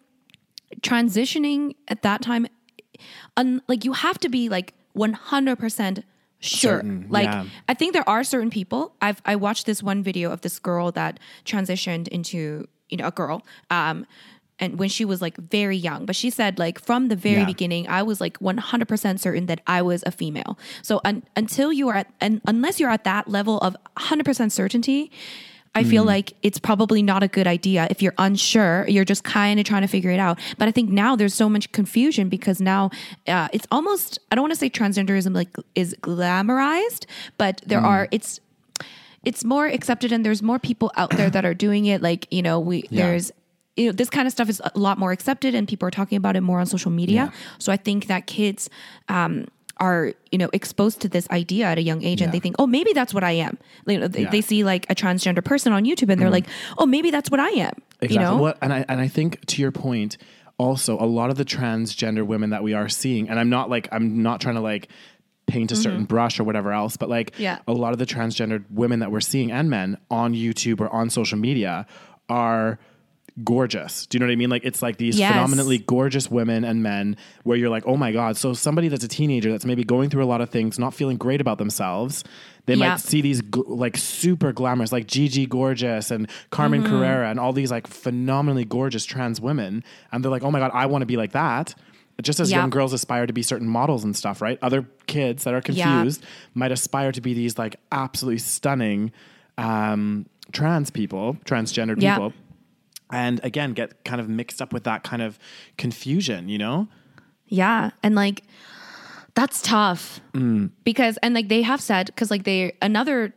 transitioning at that time un, like you have to be like 100% sure Certain, like yeah. i think there are certain people i've i watched this one video of this girl that transitioned into you know a girl um and when she was like very young but she said like from the very Yeah. beginning i was like 100% certain that i was a female so un- until you are at and unless you're at that level of 100% certainty I feel like it's probably not a good idea if you're unsure. You're just kind of trying to figure it out. But I think now there's so much confusion because now uh, it's almost I don't want to say transgenderism like is glamorized, but there are it's it's more accepted and there's more people out there that are doing it. Like you know we Yeah. there's you know this kind of stuff is a lot more accepted and people are talking about it more on social media. So I think that kids. Um, are you know exposed to this idea at a young age and they think oh maybe that's what i am you know, they, Yeah. Mm-hmm. they see like a transgender person on youtube and they're like oh maybe that's what i am Exactly. you know What, and I and I think to your point, also a lot of the transgender women that we are seeing, and I'm not like I'm not trying to like paint a certain brush or whatever else, but like Mm-hmm. Yeah. a lot of the transgender women that we're seeing and men on YouTube or on social media are gorgeous. Do you know what I mean? Like it's like these Yes. phenomenally gorgeous women and men where you're like, oh my God. So somebody that's a teenager that's maybe going through a lot of things, not feeling great about themselves, they Yeah. might see these gl- like super glamorous, like Gigi Gorgeous and Carmen Mm-hmm. Carrera and all these like phenomenally gorgeous trans women. And they're like, oh my God, I want to be like that. Just as Yeah. young girls aspire to be certain models and stuff, right? Other kids that are Yeah. confused might aspire to be these like absolutely stunning um, trans people, transgendered people. And again, get kind of mixed up with that kind of confusion, you know? Yeah. And like, that's tough because, and like they have said, because like they, another,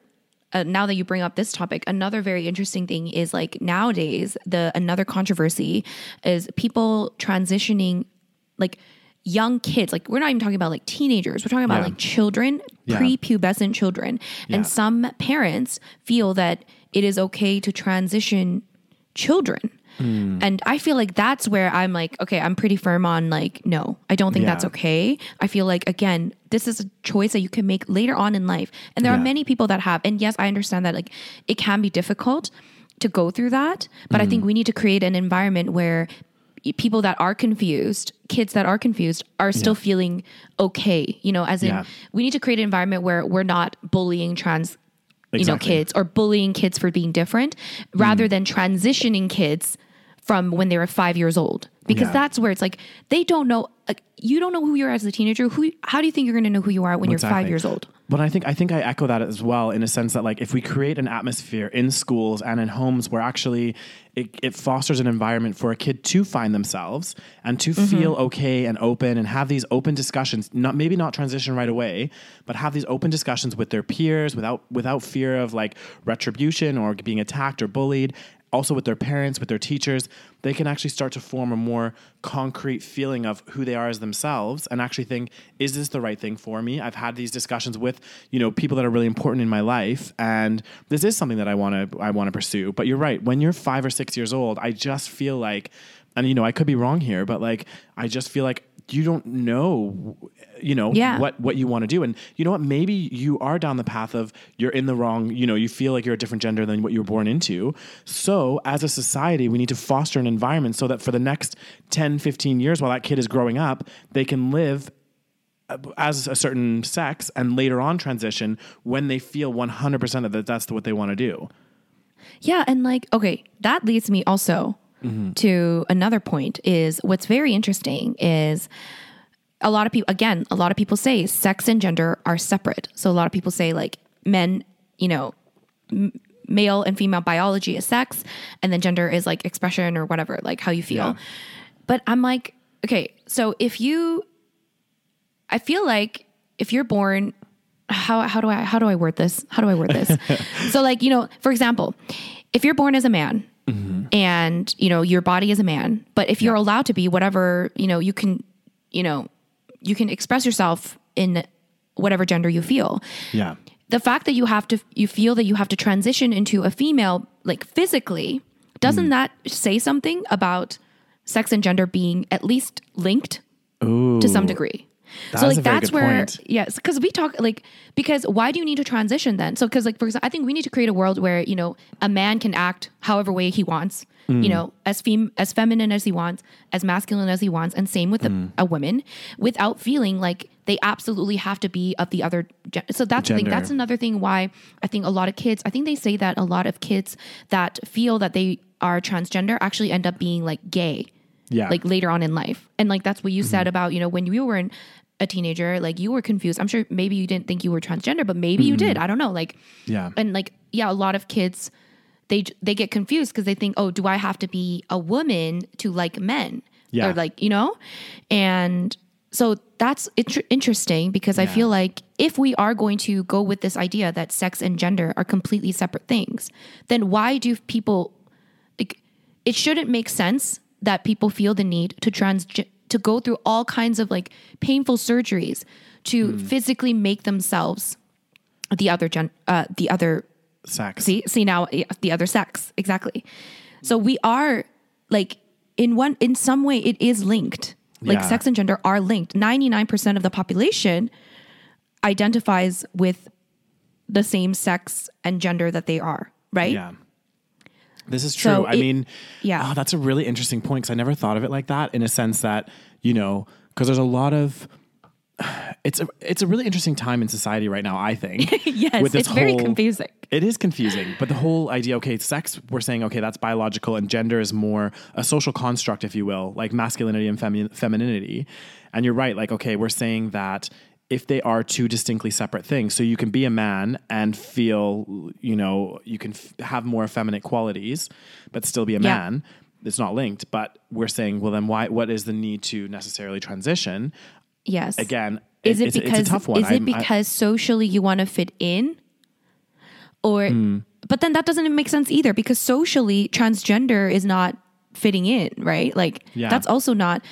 uh, now that you bring up this topic, another very interesting thing is like nowadays, the another controversy is people transitioning like young kids. Like, we're not even talking about like teenagers, we're talking about Yeah. like children, Yeah. prepubescent children. Yeah. And some parents feel that it is okay to transition children. Hmm. And I feel like that's where I'm like, okay, I'm pretty firm on like, no, I don't think Yeah. that's okay. I feel like, again, this is a choice that you can make later on in life. And there Yeah. are many people that have. And yes, I understand that like it can be difficult to go through that. But I Hmm. think we need to create an environment where people that are confused, kids that are confused, are still feeling okay. You know, as in, Yeah. we need to create an environment where we're not bullying trans you know Mm. kids or bullying kids for being different rather than transitioning kids from when they were five years old. Because Yeah. that's where it's like they don't know like, you don't know who you are as a teenager. Who how do you think you're going to know who you are when you're five years old? But I think I think I echo that as well in a sense that like if we create an atmosphere in schools and in homes where actually it, it fosters an environment for a kid to find themselves and to Mm-hmm. feel okay and open and have these open discussions, not maybe not transition right away, but have these open discussions with their peers without without fear of like retribution or being attacked or bullied. Also with their parents, with their teachers, they can actually start to form a more concrete feeling of who they are as themselves and actually think, is this the right thing for me? I've had these discussions with, you know, people that are really important in my life and this is something that I want to I want to pursue. But you're right, when you're 5 or 6 years old, I just feel like and you know, I could be wrong here, but like I just feel like you don't know you know Yeah. what what you want to do. And you know what? Maybe you are down the path of you're in the wrong you know you feel like you're a different gender than what you were born into. So as a society we need to foster an environment so that for the next 10 15 years while that kid is growing up they can live uh, as a certain sex and later on transition when they feel 100% of that that's what they want to do. Yeah, and like okay, that leads me also to another point is what's very interesting is a lot of people again, a lot of people say sex and gender are separate. So a lot of people say like men, you know, m- male and female biology is sex and then gender is like expression or whatever, like how you feel. Yeah. But I'm like, okay, so if you I feel like if you're born how how do I how do I word this? How do I word this? so like, you know, for example, if you're born as a man mm-hmm. and, you know, your body is a man, but if you're allowed to be whatever, you know, you can, you know, you can express yourself in whatever gender you feel. yeah The fact that you have to you feel that you have to transition into a female like physically, doesn't mm. that say something about sex and gender being at least linked Ooh, to some degree. That so like that's where point. yes, because we talk like because why do you need to transition then? So because like for example, I think we need to create a world where you know a man can act however way he wants, Mm. you know, as fem as feminine as he wants, as masculine as he wants, and same with Mm. a, a woman, without feeling like they absolutely have to be of the other. Gen- so that's the thing. That's another thing why I think a lot of kids. I think they say that a lot of kids that feel that they are transgender actually end up being like gay yeah like later on in life. And like that's what you said about, you know, when you were in a teenager, like you were confused. I'm sure maybe you didn't think you were transgender, but maybe you did. Mm-hmm. I don't know. Like yeah and like yeah, a lot of kids they they get confused because they think, "Oh, do I have to be a woman to like men?" Yeah. Or like, you know? And so that's inter- interesting because I feel like if we are going to go with this idea that sex and gender are completely separate things, then why do people like it shouldn't make sense that people feel the need to trans to go through all kinds of like painful surgeries to physically make themselves the other gen uh, the other sex. See see now the other sex. Exactly. So we are like in one in some way it is linked. Like Yeah. sex and gender are linked. 99% of the population identifies with the same sex and gender that they are right? Yeah. This is true. So I it- mean, yeah. oh, that's a really interesting point because I never thought of it like that in a sense that, you know, because there's a lot of, it's a, it's a really interesting time in society right now, I think. yes with this it's very confusing It is confusing, but the whole idea, okay, sex, we're saying, okay, that's biological, and gender is more a social construct, if you will, like masculinity and femi- femininity. And you're right, like, okay, we're saying that if they are two distinctly separate things, so you can be a man and feel, you know, you can f- have more effeminate qualities, but still be a Yeah. man. It's not linked, but we're saying, well, then why? What is the need to necessarily transition? yes Again, is it it's, because it's a tough one. is it I'm- I- because socially you want to fit in or Hmm. but then that doesn't make sense either because socially transgender is not fitting in right like Yeah. that's also not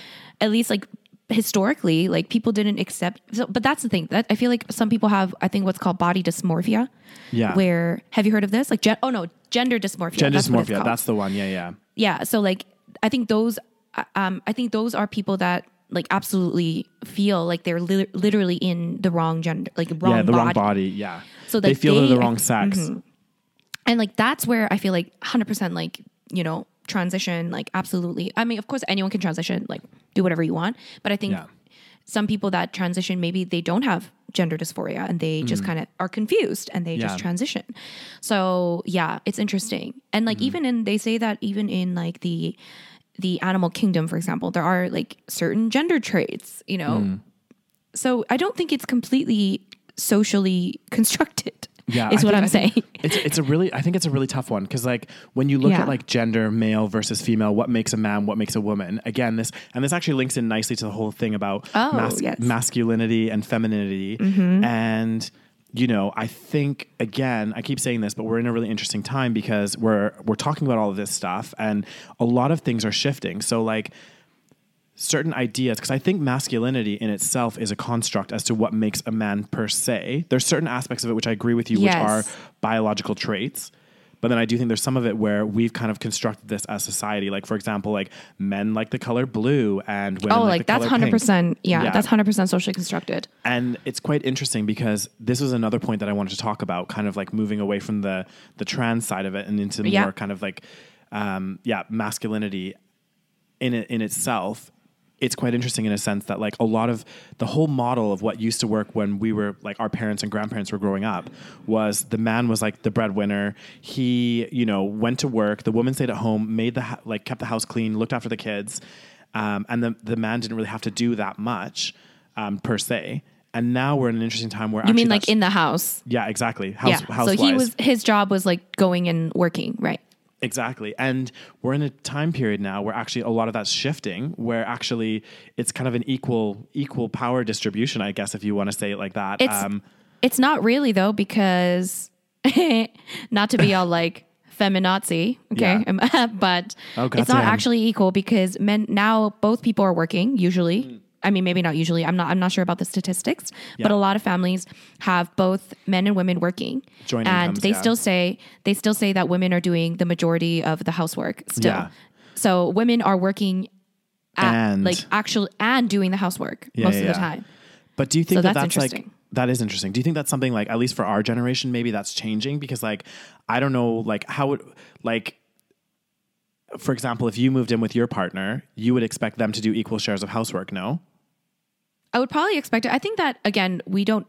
at least like historically like people didn't accept so, but that's the thing that i feel like some people have i think what's called body dysmorphia Yeah. where have you heard of this like gen- oh no gender dysmorphia gender that's dysmorphia. That's the one. Yeah, yeah. yeah so like i think those uh, um i think those are people that like absolutely feel like they're li- literally in the wrong gender like wrong yeah, the body wrong body. Yeah. So, they feel they're the wrong sex. and like that's where i feel like 100% like you know transition like absolutely i mean of course anyone can transition like do whatever you want but i think Yeah. some people that transition maybe they don't have gender dysphoria and they just kind of are confused and they Mm. Yeah. just transition so yeah it's interesting and like even in they say that even in like the the animal kingdom, for example, there are like certain gender traits, you know. Hmm. So I don't think it's completely socially constructed. Yeah, is I what think- I'm saying. It's it's a really I think it's a really tough one because like when you look Yeah. at like gender, male versus female, what makes a man, what makes a woman. Again, this and this actually links in nicely to the whole thing about Oh, mas- yes. masculinity and femininity. Mm-hmm. And you know, I think again, I keep saying this, but we're in a really interesting time because we're we're talking about all of this stuff, and a lot of things are shifting. So like certain ideas because I think masculinity in itself is a construct as to what makes a man per se. There's certain aspects of it which I agree with you, Yes. which are biological traits. But then I do think there's some of it where we've kind of constructed this as society. Like for example, like men like the color blue and women Oh, like, like the that's color hundred pink. percent. Yeah, Yeah. that's hundred percent socially constructed. And it's quite interesting because this was another point that I wanted to talk about, kind of like moving away from the the trans side of it and into Yeah. more kind of like um, yeah, masculinity in it in itself. It's quite interesting in a sense that like a lot of the whole model of what used to work when we were like our parents and grandparents were growing up was the man was like the breadwinner. He, you know, went to work. The woman stayed at home, made the like kept the house clean, looked after the kids, um, and the the man didn't really have to do that much um, per se. And now we're in an interesting time where You actually mean like in the house? yeah, exactly. House, yeah. housewise. So he was his job was like going and working, right? Exactly. And we're in a time period now where actually a lot of that's shifting, where actually it's kind of an equal equal power distribution, I guess, if you want to say it like that. Um, It's it's not really though because not to be all like feminazi, okay, but Oh, it's not actually equal because men now both people are working usually. Mm. I mean, maybe not usually. I'm not. I'm not sure about the statistics, but a lot of families have both men and women working, Joint and incomes, they yeah. still say they still say that women are doing the majority of the housework still. Yeah. So women are working, at, And- like actually and doing the housework Yeah, most yeah, of the time. But do you think So that that's that's, like interesting. that is interesting? Do you think that's something like at least for our generation, maybe that's changing? Because like I don't know, like how would like for example, if you moved in with your partner, you would expect them to do equal shares of housework, no? I would probably expect it. I think that again, we don't.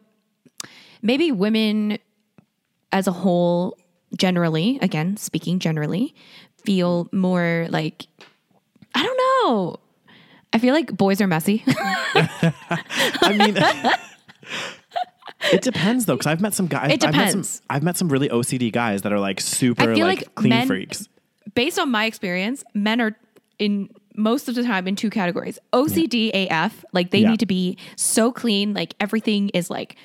Maybe women, as a whole, generally, again speaking generally, feel more like I don't know. I feel like boys are messy. I mean, it depends though, because I've met some guys. It I've met some, depends. I've met some really OCD guys that are like super like, like clean men- freaks. Based on my experience, men are in most of the time in two categories: OCD AF, like they Yeah. need to be so clean, like everything is like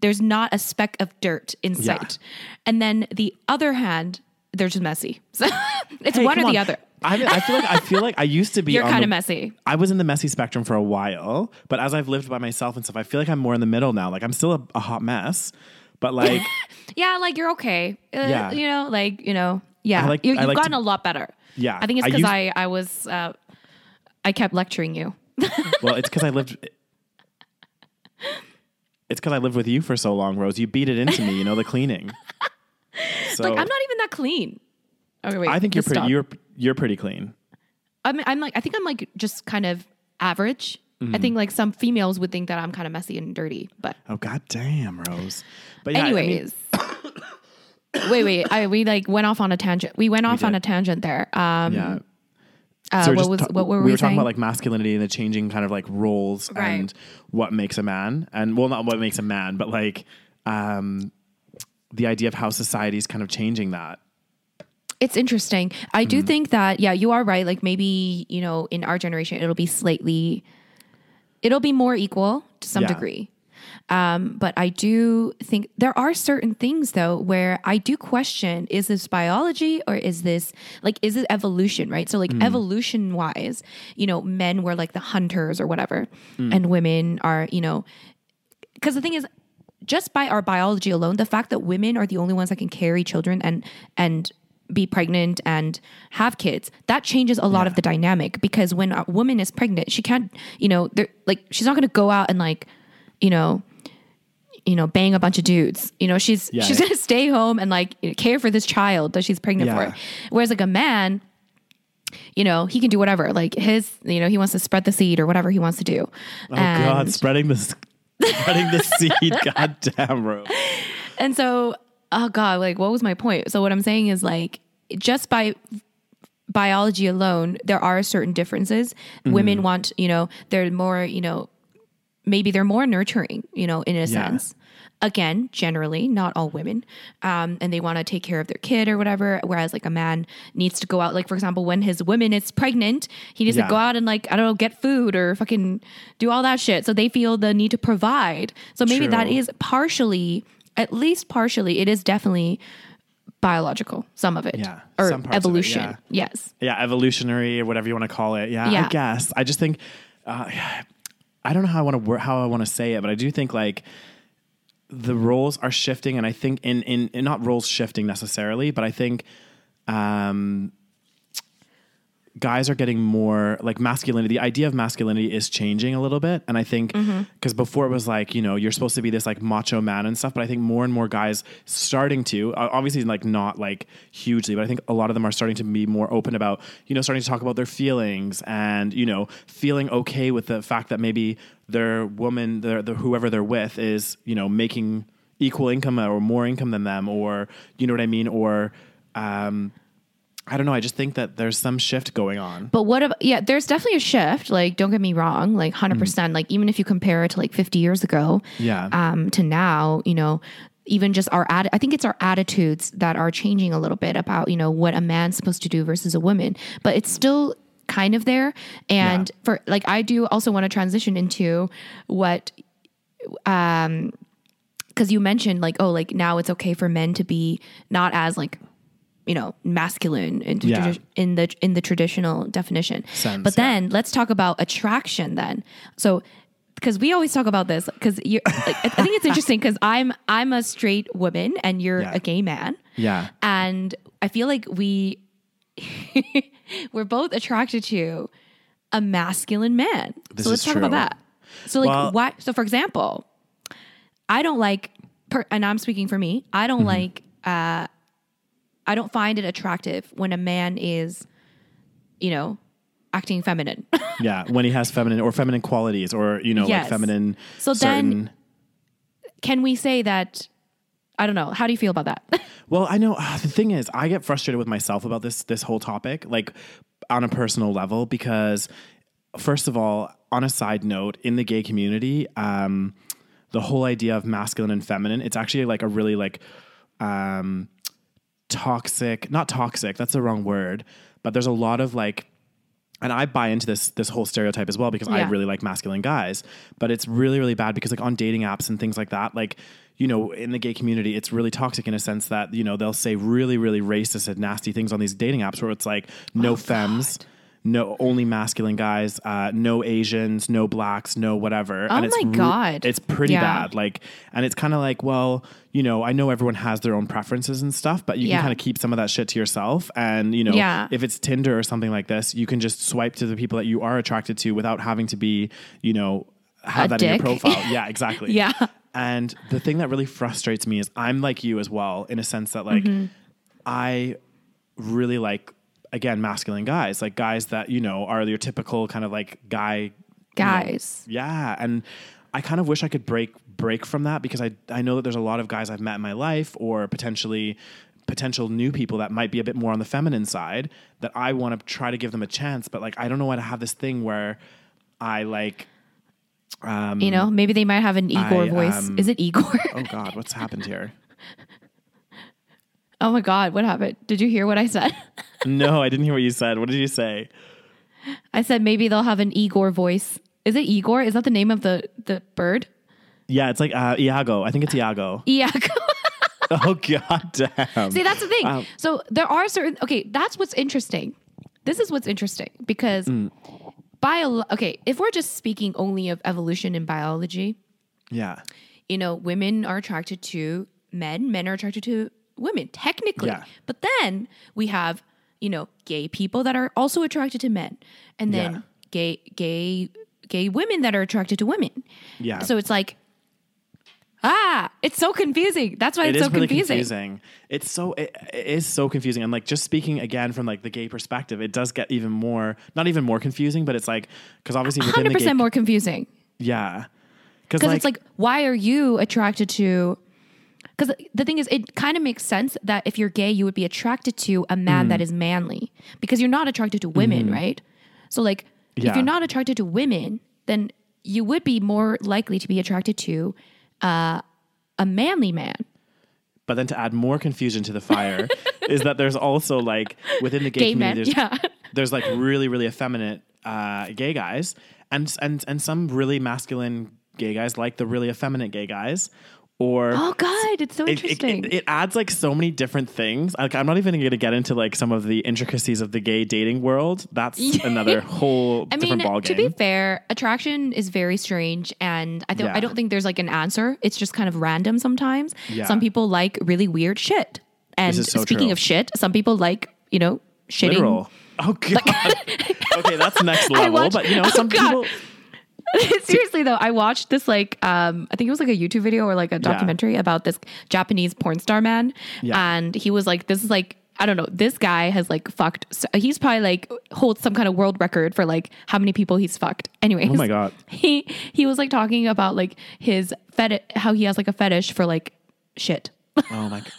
there's not a speck of dirt in Yeah. sight, and then the other hand, they're just messy. So it's Hey, one or come the other. I, I feel like I feel like I used to be. You're kind of messy. I was in the messy spectrum for a while, but as I've lived by myself and stuff, I feel like I'm more in the middle now. Like I'm still a, a hot mess, but like Yeah, like you're okay. Uh, Yeah. You know, like, you know, yeah. Like- you, you've like gotten to- a lot better. Yeah. I think it's because used- I, I, was, uh, I kept lecturing you. well, it's because I lived. It's because I lived with you for so long, Rose. You beat it into me, you know, the cleaning. So Like, I'm not even that clean. Okay, wait. I think you're pretty. stop. You're you're pretty clean. I'm, I'm like, I think I'm like just kind of average. Mm-hmm. I think like some females would think that I'm kind of messy and dirty, but Oh god damn, Rose. But yeah, I mean- anyways. wait, wait. I, we like went off on a tangent. We went off on a tangent there. Um, yeah. Uh, So what was, ta- what were we we, were talking about like masculinity and the changing kind of like roles Right. and what makes a man, and well, not what makes a man, but like um, the idea of how society's kind of changing that. It's interesting. I do Mm-hmm. think that yeah, you are right. Like maybe you know, in our generation, it'll be slightly, it'll be more equal to some Yeah. degree. Um, but I do think there are certain things though where I do question: is this biology or is this like is it evolution? Right. So like Mm. evolution wise, you know, men were like the hunters or whatever, Mm. and women are you know, because the thing is just by our biology alone, the fact that women are the only ones that can carry children and and be pregnant and have kids, that changes a lot of the dynamic because when a woman is pregnant, she can't, you know, they're like she's not going to go out and like, you know, you know, bang a bunch of dudes. You know, she's Yeah. she's going to stay home and like care for this child that she's pregnant Yeah. for. Whereas like a man, you know, he can do whatever. Like his, you know, he wants to spread the seed or whatever he wants to do. Oh God, spreading this, spreading the seed. God damn, Rose. And so, oh God, like, what was my point? So, what I'm saying is, like, just by biology alone, there are certain differences. Mm-hmm. Women want, you know, they're more, you know, maybe they're more nurturing, you know, in a sense. Again, generally, not all women, um, and they want to take care of their kid or whatever. Whereas, like a man needs to go out, like for example, when his woman is pregnant, he needs Yeah. to go out and like I don't know, get food or fucking do all that shit. So they feel the need to provide. So maybe that True. is partially, at least partially, it is definitely biological. Some of it, Yeah, or of it, evolution. yeah. Yes. yeah, evolutionary or whatever you want to call it. Yeah, Yeah. I guess. I just think uh, I don't know how I want to how I want to say it, but I do think like the roles are shifting, and I think in in, in not roles shifting necessarily, but I think um, guys are getting more like masculinity. The idea of masculinity is changing a little bit, and I think because before it was like you know you're supposed to be this like macho man and stuff, but I think more and more guys starting to obviously like not like hugely, but I think a lot of them are starting to be more open about you know starting to talk about their feelings and you know feeling okay with the fact that maybe their woman, their, the whoever they're with, is you know making equal income or more income than them, or you know what I mean, or um, I don't know. I just think that there's some shift going on. But what about, yeah, there's definitely a shift. Like, don't get me wrong, like 100%. percent Like, even if you compare it to like 50 years ago Yeah. um, to now, you know, even just our, atti- I think it's our attitudes that are changing a little bit about, you know, what a man's supposed to do versus a woman. But it's still kind of there. And Yeah. for like, I do also want to transition into what, um, because you mentioned like, oh, like now it's okay for men to be not as like, you know, masculine in, the Yeah. tradi- in the in the traditional definition. Sense, but yeah. then let's talk about attraction. Then, so because we always talk about this because you, like, I think it's interesting because I'm I'm a straight woman and you're Yeah. a gay man, Yeah. and I feel like we we're both attracted to a masculine man. This so let's talk true. about that. So like Well- why so for example, I don't like per, and I'm speaking for me, I Mm-hmm. don't like uh I don't find it attractive when a man is you know, acting feminine. Yeah. When he has feminine or feminine qualities or, you know, Yes. like feminine. So then- Can we say that I don't know. How do you feel about that? Well, I know uh, the thing is, I get frustrated with myself about this this whole topic, like on a personal level, because first of all, on a side note, in the gay community, um, the whole idea of masculine and feminine, it's actually like a really like um, toxic, not toxic, that's the wrong word, but there's a lot of like and I buy into this this whole stereotype as well because I really like masculine guys, but it's really really bad because like on dating apps and things like that, like you know, in the gay community, it's really toxic in a sense that you know they'll say really really racist and nasty things on these dating apps where it's like no Oh, femmes. No, only masculine guys. Uh, no Asians, no blacks, no whatever. Oh and it's my God. it's pretty Yeah. bad. Like, and it's kind of like, well, you know, I know everyone has their own preferences and stuff, but you Yeah. can kind of keep some of that shit to yourself. And you know, Yeah. if it's Tinder or something like this, you can just swipe to the people that you are attracted to without having to be, you know, have A that in your profile. yeah, exactly. Yeah. And the thing that really frustrates me is I'm like you as well, in a sense that like Mm-hmm. I really like again masculine guys, like guys that you know are your typical kind of like guy you know, Guys. yeah, and I kind of wish I could break break from that because I I know that there's a lot of guys I've met in my life or potentially potential new people that might be a bit more on the feminine side that I want to try to give them a chance, but like I don't know why to have this thing where I like um You know, maybe they might have an Igor I, voice. um, Is it Igor? oh god, what's happened here? oh my God, what happened? Did you hear what I said? No, I didn't hear what you said. What did you say? I said maybe they'll have an Igor voice. Is it Igor? Is that the name of the the bird? Yeah, it's like uh, Iago. I think it's Iago. Iago. oh god damn. See, that's the thing. Um, so there are certain. Okay, that's what's interesting. This is what's interesting because Mm. bio. Okay, if we're just speaking only of evolution in biology, yeah. you know, women are attracted to men, men are attracted to women, technically. Yeah. But then we have, you know, gay people that are also attracted to men, and then Yeah. gay, gay, gay women that are attracted to women. Yeah. So it's like, ah, it's so confusing. That's why It it's so really confusing. confusing. It's so it, it is so confusing, and like just speaking again from like the gay perspective, it does get even more not even more confusing, but it's like because obviously within Hundred the gay, percent more confusing yeah, because because like, it's like, why are you attracted to? Because the thing is, it kind of makes sense that if you're gay, you would be attracted to a man Mm. that is manly because you're not attracted to women, right? So, like, Mm-hmm. Yeah. if you're not attracted to women, then you would be more likely to be attracted to uh, a manly man. But then to add more confusion to the fire is that there's also like within the gay, Gay community, men, there's, yeah. there's like really, really effeminate uh, gay guys and and and some really masculine gay guys like the really effeminate gay guys. Or Oh God, it's so it, it, interesting. it, it adds like so many different things. Like I'm not even going to get into like some of the intricacies of the gay dating world. That's another whole I different mean, to be fair, attraction is very strange, and I don't. Yeah. I don't think there's like an answer. It's just kind of random sometimes. Yeah. Some people like really weird shit, and so speaking true. of shit, some people like you know shitting. Literal. Oh god. okay, that's next level. watched- but you know, Oh, some God. people. Seriously though, I watched this like um I think it was like a YouTube video or like a documentary about this Japanese porn star man, Yeah. and he was like, "This is like." I don't know. This guy has like fucked. So he's probably like holds some kind of world record for like how many people he's fucked. Anyways, Oh my God. he he was like talking about like his fetish, how he has like a fetish for like shit. Oh my god.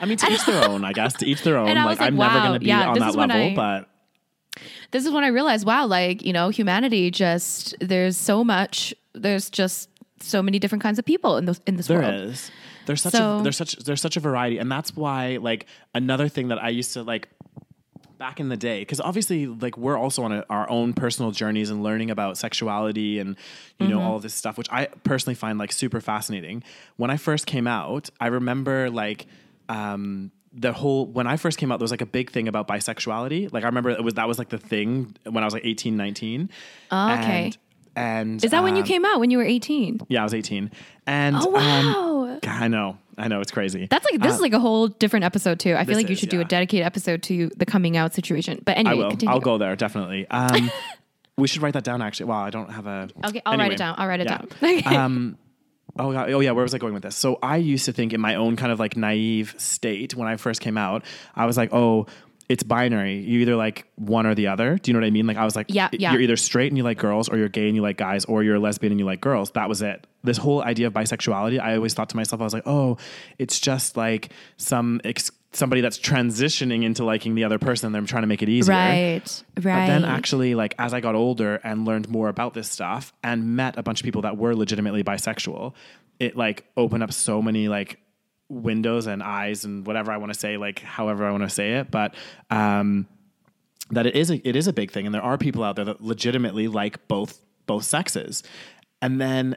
I mean, to each their own. I guess to each their own. Like, like, I'm never going to be yeah, on that level, I- but this is when I realized, wow, like, you know, humanity just there's so much there's just so many different kinds of people in this in this There world. is. There's such So- a there's such there's such a variety, and that's why like another thing that I used to like back in the day because obviously like we're also on a, our own personal journeys and learning about sexuality and you Mm-hmm. know all of this stuff which i personally find like super fascinating when i first came out i remember like um the whole when i first came out there was like a big thing about bisexuality like i remember it was that was like the thing when i was like 18 19 Oh, okay. and, and Is that when you um, came out when you were 18? yeah i was 18 and Oh um, wow. God, I know, I know, it's crazy. That's like this is like a whole different episode too. I feel Uh, like you is, should do a dedicated episode to the coming out situation. But anyway, I will. continue. I'll go there definitely. Um, we should write that down. Actually, well, I don't have a. Okay, I'll write it down. I'll write it yeah. down. Okay. um, oh, God, oh yeah, where was I going with this? So I used to think in my own kind of like naive state when I first came out, I was like, oh, it's binary. You either like one or the other. Do you know what I mean? Like I was like, Yeah, yeah. you're either straight and you like girls, or you're gay and you like guys, or you're a lesbian and you like girls. That was it. This whole idea of bisexuality, I always thought to myself, I was like, oh, it's just like some ex- somebody that's transitioning into liking the other person. and They're trying to make it easier. right. Right. But then actually, like as I got older and learned more about this stuff and met a bunch of people that were legitimately bisexual, it like opened up so many like windows and eyes and whatever I want to say, like however I want to say it. But um that it is a, it is a big thing and there are people out there that legitimately like both both sexes. And then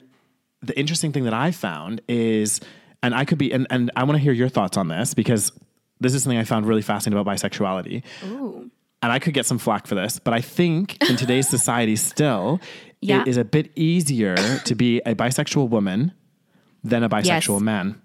the interesting thing that I found is and I could be and, and I want to hear your thoughts on this because this is something I found really fascinating about bisexuality Ooh. and I could get some flack for this, but I think in today's society still, Yeah. it is a bit easier to be a bisexual woman than a bisexual Yes. man.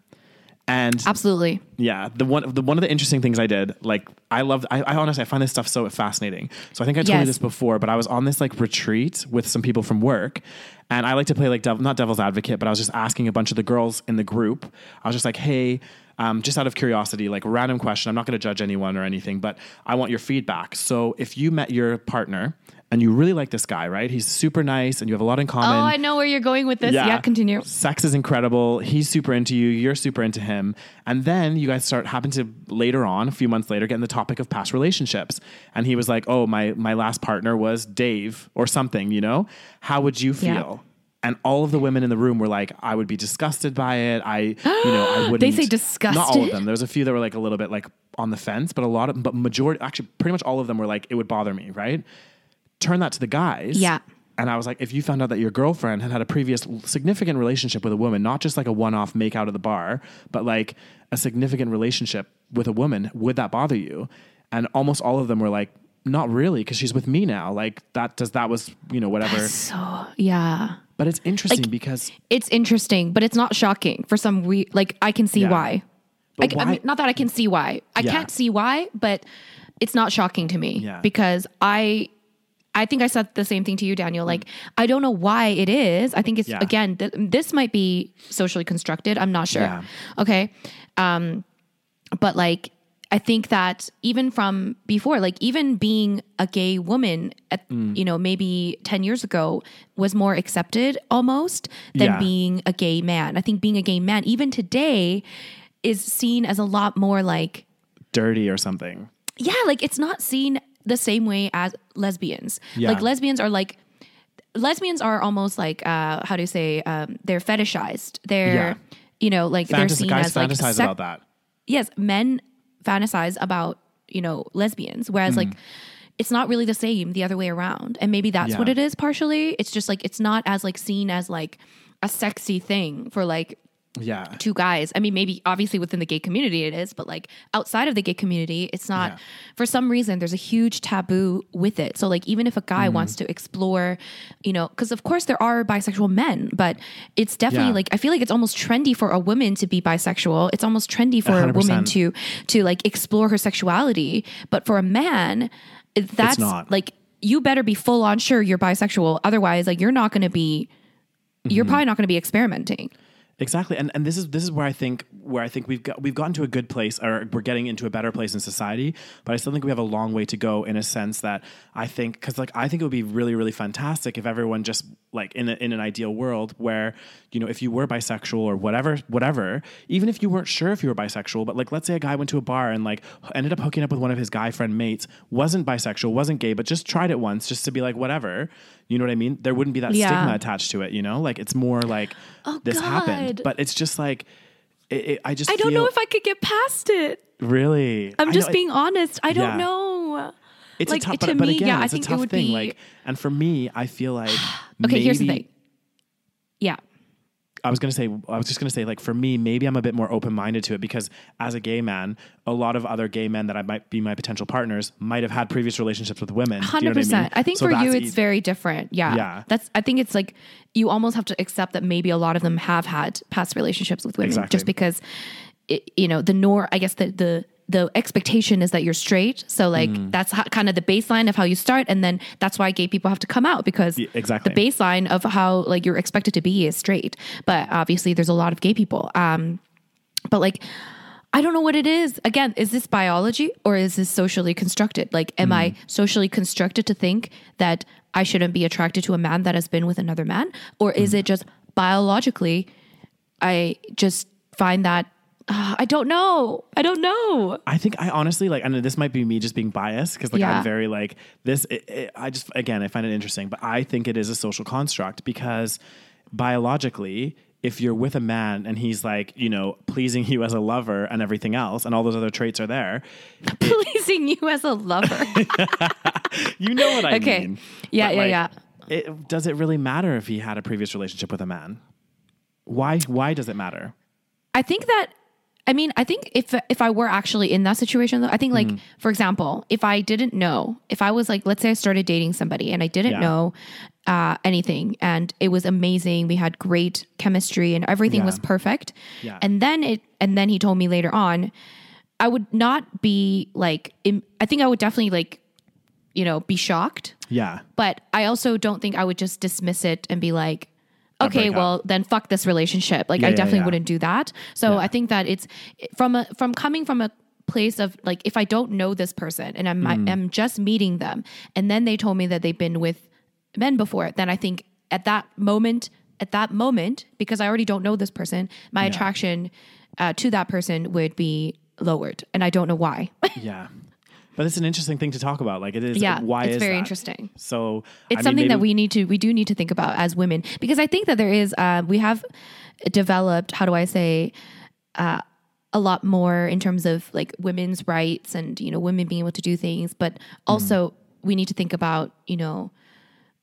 And Absolutely. yeah, the one the one of the interesting things I did, like I love I, I honestly I find this stuff so fascinating. So I think I told you this before, but I was on this like retreat with some people from work, and I like to play like devil, not devil's advocate, but I was just asking a bunch of the girls in the group. I was just like, hey, um, just out of curiosity, like random question. I'm not going to judge anyone or anything, but I want your feedback. So if you met your partner and you really like this guy, right? He's super nice, and you have a lot in common. Oh, I know where you're going with this. Yeah, continue. Sex is incredible. He's super into you. You're super into him. And then you guys start happen to later on, a few months later, get in the topic of past relationships. And he was like, "Oh, my my last partner was Dave or something. You know, how would you Yeah. Feel?" And all of the women in the room were like, "I would be disgusted by it. I, you know, I wouldn't." they say disgusted. Not all of them. There was a few that were like a little bit like on the fence, but a lot of, but majority, actually, pretty much all of them were like, "It would bother me." Right? Turn that to the guys. Yeah. And I was like, if you found out that your girlfriend had had a previous significant relationship with a woman, not just like a one off make out at the bar, but like a significant relationship with a woman, would that bother you? And almost all of them were like, not really, because she's with me now. Like that does that was, you know, whatever. So yeah. But it's interesting because It's interesting, but it's not shocking for some we like I can see Yeah. why. I mean, not that I can see why. I Yeah. can't see why, but it's not shocking to me Yeah. because I I think I said the same thing to you, Daniel. Like, I don't know why it is. I think it's Yeah. again, th- this might be socially constructed. I'm not sure. Yeah. Okay. Um, but like, I think that even from before, like even being a gay woman at, Mm. you know, maybe 10 years ago was more accepted almost than Yeah. being a gay man. I think being a gay man, even today, is seen as a lot more like Dirty or something. yeah, like it's not seen the same way as lesbians. Yeah. Like lesbians are like lesbians are almost like uh how do you say um they're fetishized. They're Yeah. you know like they're seen as like fantasize sec- about that. yes, men fantasize about, you know, lesbians, whereas like it's not really the same the other way around. And maybe that's Yeah. what it is partially. It's just like it's not as like seen as like a sexy thing for like Yeah. two guys. I mean, maybe obviously within the gay community it is, but like outside of the gay community, it's not. Yeah. For some reason, there's a huge taboo with it. So like, even if a guy Mm-hmm. wants to explore, you know, because of course there are bisexual men, but it's definitely Yeah. like I feel like it's almost trendy for a woman to be bisexual. It's almost trendy for a 100%. woman to to like explore her sexuality. But for a man, that's not. like you better be full on sure you're bisexual. Otherwise, like you're not going to be. Mm-hmm. You're probably not going to be experimenting. Exactly, and and this is this is where I think where I think we've got we've gotten to a good place, or we're getting into a better place in society. But I still think we have a long way to go in a sense that I think because like I think it would be really really fantastic if everyone just like in a, in an ideal world where you know if you were bisexual or whatever whatever, even if you weren't sure if you were bisexual, but like let's say a guy went to a bar and like ended up hooking up with one of his guy friend mates, wasn't bisexual, wasn't gay, but just tried it once just to be like whatever. You know what I mean? There wouldn't be that Yeah. stigma attached to it. You know, like it's more like Oh, this happened but it's just like it, it, I just I don't know if I could get past it. really. I'm just know it- being honest. I don't Yeah. know. It's like, a tough, to but, but me, again, yeah, I it's a think it tough would thing. be- Like, and for me, I feel like Okay, here's the thing. I was gonna say, I was just gonna say, like for me, maybe I'm a bit more open minded to it because as a gay man, a lot of other gay men that I might be my potential partners might have had previous relationships with women. Do you know Hundred what I mean? percent. I think So for you, it's very different. Yeah. Yeah. That's. I think it's like you almost have to accept that maybe a lot of them have had past relationships with women, Exactly. just because, it, you know, the nor. I guess the the the expectation is that you're straight. So like Mm. that's how, kind of the baseline of how you start, and then that's why gay people have to come out because Yeah, exactly. the baseline of how like you're expected to be is straight. But obviously, there's a lot of gay people. Um, but like I don't know what it is. Again, is this biology or is this socially constructed? Like, am I socially constructed to think that I shouldn't be attracted to a man that has been with another man? Or is it just biologically, I just find that, uh, I don't know. I don't know. I think I honestly like, and this might be me just being biased because like Yeah. I'm very like this. It, it, I just again I find it interesting, but I think it is a social construct because biologically, if you're with a man and he's like you know pleasing you as a lover and everything else, and all those other traits are there, Pleasing you as a lover. you know what I Okay. mean. Yeah, But, yeah, like, yeah. It, does it really matter if he had a previous relationship with a man? Why? Why does it matter? I think that I mean, I think if if I were actually in that situation though, I think like for example, if I didn't know, if I was like let's say I started dating somebody and I didn't Yeah. know uh, anything and it was amazing, we had great chemistry and everything Yeah. was perfect. Yeah. And then it and then he told me later on, I would not be like im- I think I would definitely like you know, be shocked, Yeah. but I also don't think I would just dismiss it and be like, okay, up. well then fuck this relationship. Like Yeah, I definitely yeah. wouldn't do that. So Yeah. I think that it's from a from coming from a place of like if I don't know this person and I'm Mm. I'm just meeting them and then they told me that they've been with men before, then I think at that moment at that moment because I already don't know this person, my attraction uh, to that person would be lowered and I don't know why. Yeah. But it's an interesting thing to talk about. Like it is. Yeah, Why it's is very that? interesting. So it's I mean, something that we need to we do need to think about as women because i think that there is uh, we have developed how do i say uh, a lot more in terms of like women's rights and you know women being able to do things but also we need to think about you know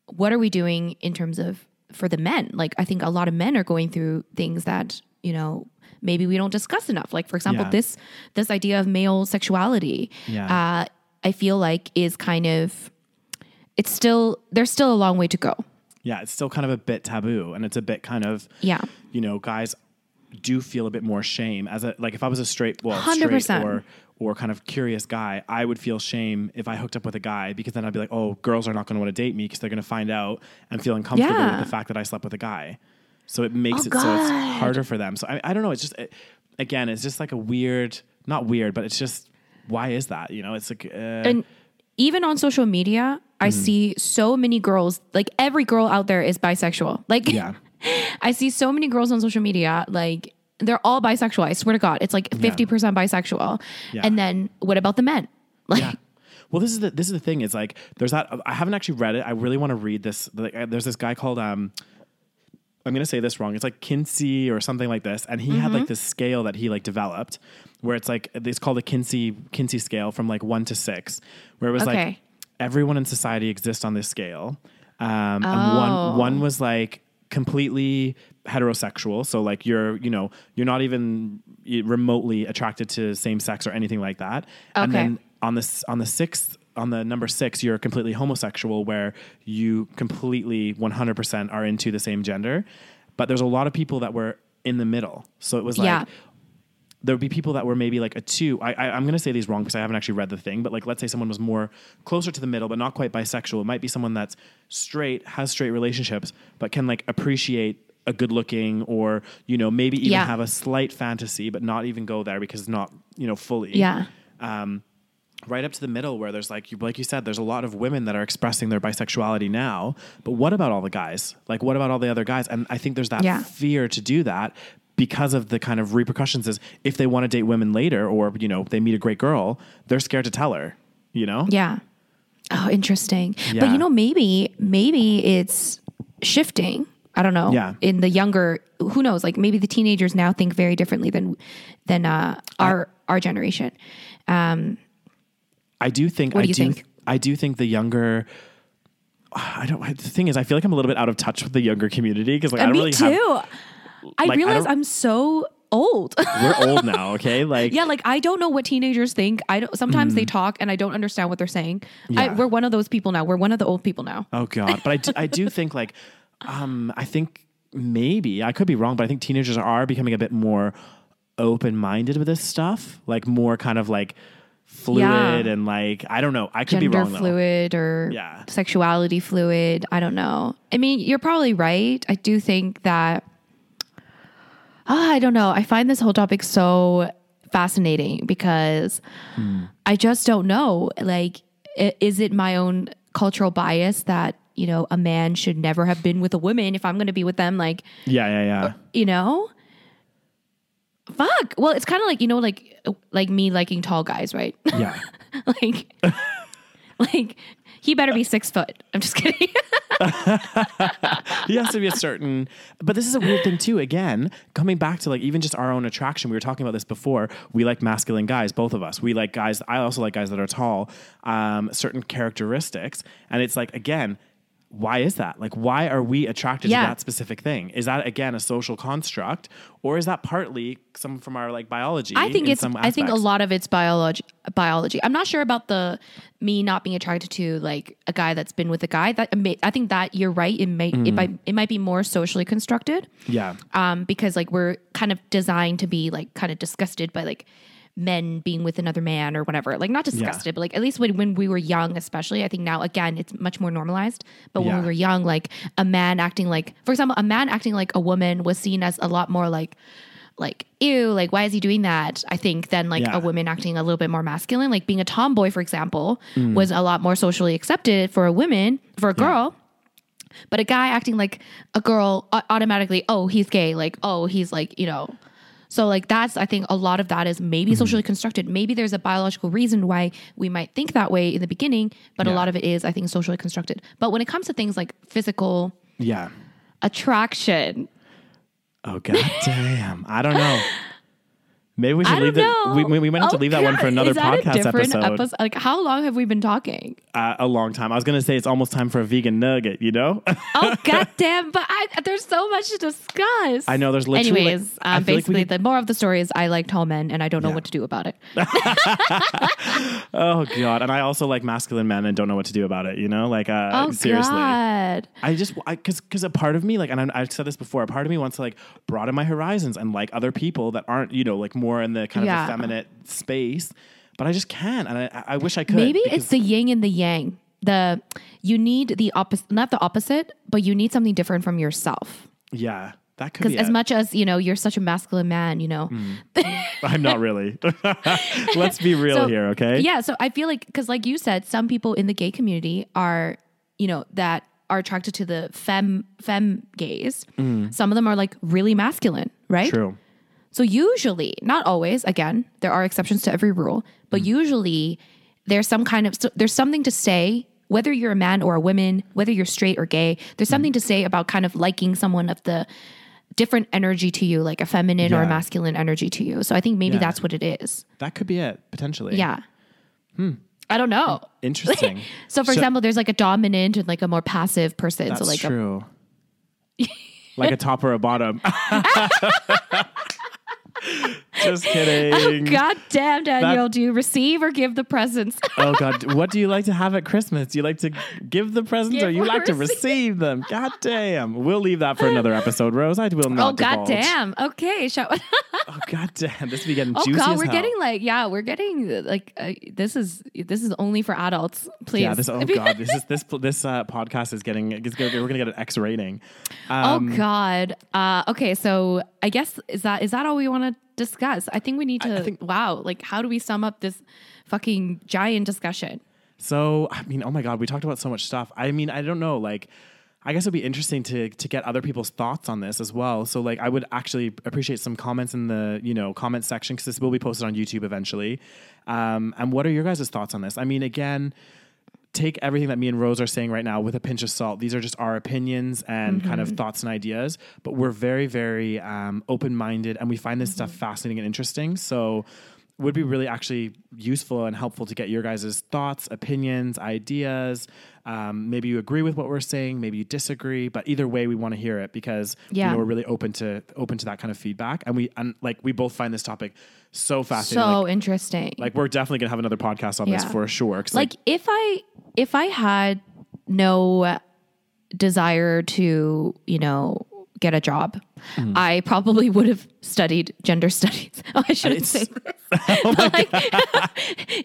what are we doing in terms of for the men like i think a lot of men are going through things that you know maybe we don't discuss enough like for example Yeah. this this idea of male sexuality Yeah. uh, i feel like is kind of it's still there's still a long way to go Yeah, it's still kind of a bit taboo, and it's a bit kind of yeah you know, guys do feel a bit more shame as a like if I was a straight well 100%. straight or or kind of curious guy, I would feel shame if I hooked up with a guy because then I'd be like, oh, girls are not going to want to date me because they're going to find out and feel uncomfortable Yeah. with the fact that I slept with a guy. So it makes Oh, it so it's harder for them. So I, I don't know. It's just it, again, it's just like a weird, not weird, but it's just why is that? You know, it's like uh, and even on social media i Mm-hmm. see so many girls like every girl out there is bisexual like yeah, i see so many girls on social media like they're all bisexual. I swear to God, it's like fifty percent bisexual. Yeah. And then what about the men? Like, Yeah. Well, this is the this is the thing. Is like there's that. I haven't actually read it. I really want to read this. Like, there's this guy called um. I'm gonna say this wrong. It's like Kinsey or something like this, and he had Mm-hmm. like this scale that he like developed, where it's like it's called the Kinsey Kinsey scale from like one to six, where it was like everyone in society exists on this scale, um, and Oh. one one was like completely heterosexual, so like you're you know you're not even remotely attracted to same sex or anything like that, and Okay. then on this on the sixth on the number six you're completely homosexual where you completely 100% are into the same gender but there's a lot of people that were in the middle so it was like Yeah. there would be people that were maybe like a two I, I, i'm going to say these wrong because i haven't actually read the thing but like let's say someone was more closer to the middle but not quite bisexual it might be someone that's straight has straight relationships but can like appreciate a good looking or you know maybe even Yeah. have a slight fantasy but not even go there because it's not you know fully yeah. Um, right up to the middle where there's like you like you said there's a lot of women that are expressing their bisexuality now but what about all the guys like what about all the other guys and i think there's that Yeah. fear to do that because of the kind of repercussions is if they want to date women later or you know they meet a great girl they're scared to tell her you know Yeah. Oh, interesting. But you know, maybe maybe it's shifting. I don't know. Yeah. In the younger, who knows? Like maybe the teenagers now think very differently than than uh, our our generation. I do think What i do you do think? i do think the younger I don't. The thing is, I feel like I'm a little bit out of touch with the younger community because like I don't Me really too. have. I like, realize don't- I'm so old. We're old now, okay? Like yeah, like I don't know what teenagers think. I don't. Sometimes they talk and I don't understand what they're saying. I, Mm. Yeah. we're one of those people now. We're one of the old people now. Oh God! But I do, I do think like, um, I think maybe I could be wrong, but I think teenagers are becoming a bit more open minded with this stuff, like more kind of like fluid Yeah. and like I don't know. I could Gender be wrong though. fluid or Yeah. sexuality fluid. I don't know. I mean, you're probably right. I do think that. Ah, I don't know. I find this whole topic so fascinating because Hmm. I just don't know. Like, is it my own cultural bias that you know a man should never have been with a woman if I'm going to be with them? Like, Yeah, yeah, yeah. you know fuck. Well it's kind of like you know like like me liking tall guys right? Yeah. like like he better be six foot. I'm just kidding. He has to be a certain but this is a weird thing too again coming back to like even just our own attraction we were talking about this before we like masculine guys both of us. We like guys i also like guys that are tall um, certain characteristics and it's like again why is that? Like why are we attracted Yeah. to that specific thing? Is that again a social construct or is that partly some from our like biology i think in it's i think a lot of it's biology biology. I'm not sure about the me not being attracted to like a guy that's been with a guy. That i think that you're right. It may Mm. it might it might be more socially constructed. Yeah. Um, because like we're kind of designed to be like kind of disgusted by like men being with another man or whatever. Like not disgusted, but like at least when, when we were young, especially, I think now again it's much more normalized. But when Yeah. we were young, like a man acting like, for example, a man acting like a woman was seen as a lot more like like ew like why is he doing that i think than like Yeah. a woman acting a little bit more masculine like being a tomboy for example Mm. was a lot more socially accepted for a woman for a girl but a guy acting like a girl automatically, oh, he's gay. Like, oh, he's like, you know. So like that's I think a lot of that is maybe Mm-hmm. socially constructed. Maybe there's a biological reason why we might think that way in the beginning, but a lot of it is I think socially constructed. But when it comes to things like physical yeah attraction, oh god damn i don't know maybe we should leave that we, we we might have to Oh, leave that one for another is that a podcast different episode episode? Like how long have we been talking? uh, a long time. I was gonna say it's almost time for a vegan nugget. You know, Oh goddamn! But I, there's so much to discuss. I know there's literally. like- Anyways, um, like basically, could- the more of the story is I like tall men, and I don't know Yeah. what to do about it. oh god, and I also like masculine men and don't know what to do about it. You know, like uh, Oh seriously. God! I just because because a part of me like and I, I've said this before a part of me wants to like broaden my horizons and like other people that aren't you know like more in the kind Yeah. of effeminate space but I just can't and I, I wish I could Maybe it's the yin and the yang. The you need the opposite, not the opposite, but you need something different from yourself. yeah that could be. Because as it. much as you know, you're such a masculine man. You know, hmm. I'm not really let's be real So, here okay Yeah, so I feel like because, like you said, some people in the gay community are, you know, that are attracted to the femme femme gays. Hmm. Some of them are like really masculine, right? true So usually, not always, again, there are exceptions to every rule, but usually there's some kind of there's something to say whether you're a man or a woman, whether you're straight or gay, there's something to say about kind of liking someone of the different energy to you, like a feminine or a masculine energy to you. So I think maybe Yeah. that's what it is. That could be it potentially. Yeah. Hmm. I don't know. Interesting. So, for So- example, there's like a dominant and like a more passive person. That's so, like, a, true. like a top or a bottom. Just kidding. God damn, Daniel, do you receive or give the presents? Oh God, what do you like to have at Christmas? Do you like to give the presents Give or you like to receive? receive them? God damn. We'll leave that for another episode, Rose. I will not. oh, not. God divulge. damn. Okay. Shall, Oh God damn. This be getting oh, juicy God, we're hell. getting like, yeah, we're getting like, uh, this is, this is only for adults. Please. yeah, this oh god, this is this this uh, podcast is getting it's gonna, we're gonna get an X rating. Oh Um, God. Uh, okay, so I guess is that is that all we want to discuss? I think we need to. I think- wow, like how do we sum up this fucking giant discussion? So I mean, oh my god, we talked about so much stuff. I mean, I don't know, like. I guess it'd be interesting to to get other people's thoughts on this as well. So like I would actually appreciate some comments in the you know comment section because this will be posted on YouTube eventually. Um, and what are your guys' thoughts on this? I mean, again, take everything that me and Rose are saying right now with a pinch of salt. These are just our opinions and kind of thoughts and ideas, but we're very, very um, open minded and we find this stuff fascinating and interesting. So, would be really actually useful and helpful to get your guys' thoughts, opinions, ideas. Um, maybe you agree with what we're saying, maybe you disagree, but either way, we want to hear it because you Yeah. know, we're really open to open to that kind of feedback. And we and like we both find this topic so fascinating. So like, interesting. like we're definitely gonna have another podcast on this Yeah. for sure. 'cause, like if I if I had no desire to, you know, get a job, Mm. I probably would have studied gender studies. Oh, I shouldn't It's- say this. But like,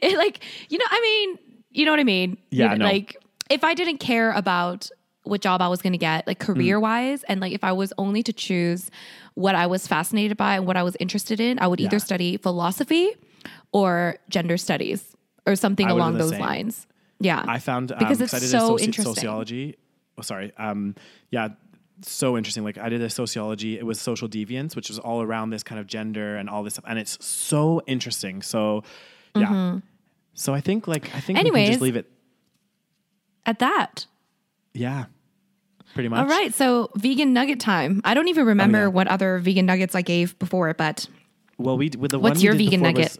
it, like, you know, I mean, you know what I mean? Yeah, You- no. Like, if I didn't care about what job I was going to get, like career wise, and like if I was only to choose what I was fascinated by and what I was interested in, I would either study philosophy or gender studies or something I along those same. lines. Yeah. I found um, Because 'cause it's I did so soci- interesting. sociology. Oh, sorry. Um, yeah, so interesting. Like I did a sociology. It was social deviance, which was all around this kind of gender and all this stuff, and it's so interesting. So, yeah. So I think like I think we can Mm-hmm. Anyways. just leave it. At that. Yeah, pretty much. All right. So vegan nugget time. I don't even remember Oh, yeah. what other vegan nuggets I gave before, but Well, we with the What's your vegan nugget? was-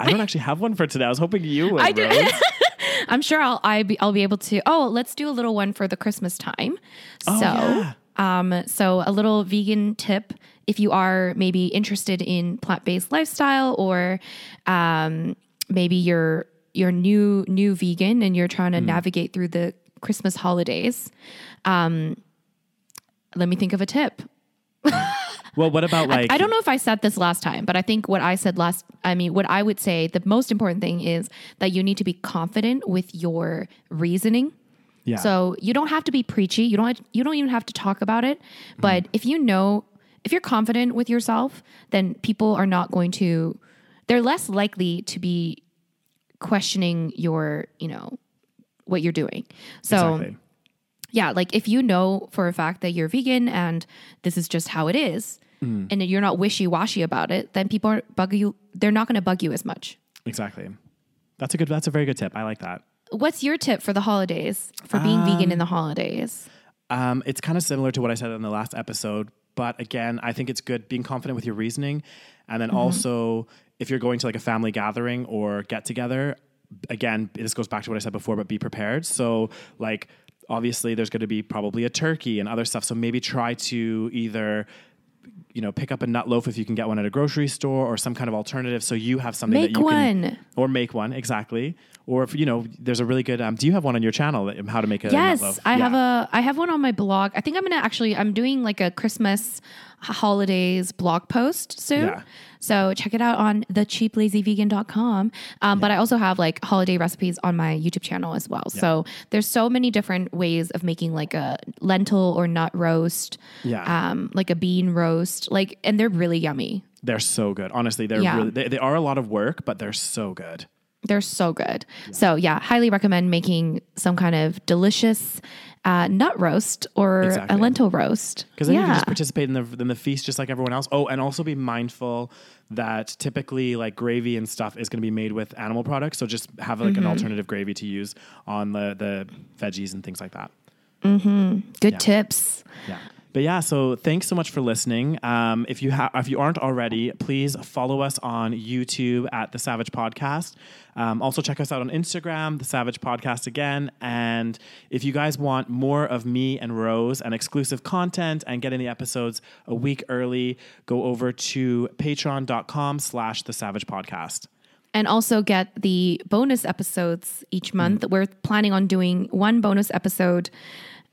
I don't actually have one for today. I was hoping you would. I did. I'm sure I'll I be, I'll be able to. Oh, let's do a little one for the Christmas time. Oh, so, yeah. Um, so a little vegan tip if you are maybe interested in plant based lifestyle or, um, maybe you're you're new new vegan and you're trying to navigate through the Christmas holidays. Um, let me think of a tip. Well, what about like? I don't know if I said this last time, but I think what I said last, I mean, what I would say the most important thing is that you need to be confident with your reasoning. Yeah. So you don't have to be preachy. You don't, you don't even have to talk about it. But if you know, if you're confident with yourself, then people are not going to, they're less likely to be questioning your, you know, what you're doing. So exactly. yeah, like if you know for a fact that you're vegan and this is just how it is, Mm. and you're not wishy washy about it, then people aren't bug you. They're not going to bug you as much. Exactly. That's a good. That's a very good tip. I like that. What's your tip for the holidays? For being vegan in the holidays? Um, it's kind of similar to what I said in the last episode, but again, I think it's good being confident with your reasoning, and then also if you're going to like a family gathering or get together, again, this goes back to what I said before, but be prepared. So like obviously there's going to be probably a turkey and other stuff, so maybe try to either you know pick up a nut loaf if you can get one at a grocery store or some kind of alternative so you have something Make that you one. can or make one exactly or if you know there's a really good um, do you have one on your channel that, how to make a nut Yes, loaf I Yeah. have a I have one on my blog. I think I'm gonna actually I'm doing like a Christmas holidays blog post soon. Yeah. So check it out on thecheaplazyvegan.com. Um, But I also have like holiday recipes on my YouTube channel as well. So there's so many different ways of making like a lentil or nut roast. Yeah. Um, like a bean roast. Like and they're really yummy. They're so good. Honestly, they're Yeah. really they, they are a lot of work, but they're so good. They're so good. So yeah, highly recommend making some kind of delicious uh, nut roast or Exactly. a lentil roast. Because then you can just participate in the in the feast just like everyone else. Oh, and also be mindful that typically like gravy and stuff is going to be made with animal products. So just have like an Mm-hmm. alternative gravy to use on the the veggies and things like that. Hmm. Good tips. Yeah. But yeah, so thanks so much for listening. Um, if you have, if you aren't already, please follow us on YouTube at the Saveg Podcast. Um, also check us out on Instagram, the Saveg Podcast again. And if you guys want more of me and Rose and exclusive content and getting the episodes a week early, go over to Patreon.com/slash The Saveg Podcast. and also get the bonus episodes each month. We're planning on doing one bonus episode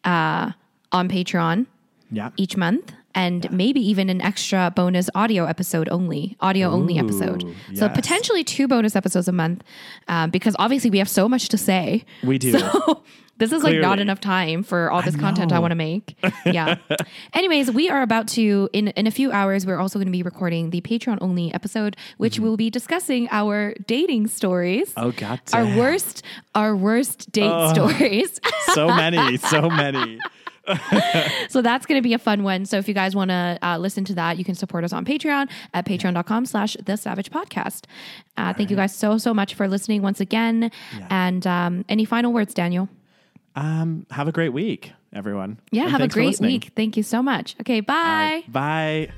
uh, on Patreon Yeah. each month. And maybe even an extra bonus audio episode only, audio only Ooh, episode. So potentially two bonus episodes a month, um, because obviously we have so much to say. We do. So this is like not enough time for all this content I want to make. Yeah. Anyways, we are about to in in a few hours. We're also going to be recording the Patreon only episode, which will be discussing our dating stories. Oh, God Our worst, our worst date stories. So many, so many. so that's going to be a fun one. So if you guys want to uh, listen to that, you can support us on Patreon at patreon.com slash the saveg podcast. Uh, thank you guys so, so much for listening once again. And um, any final words, Daniel? Um, have a great week, everyone. Yeah, And have a great week. Thank you so much. Okay, bye. Bye.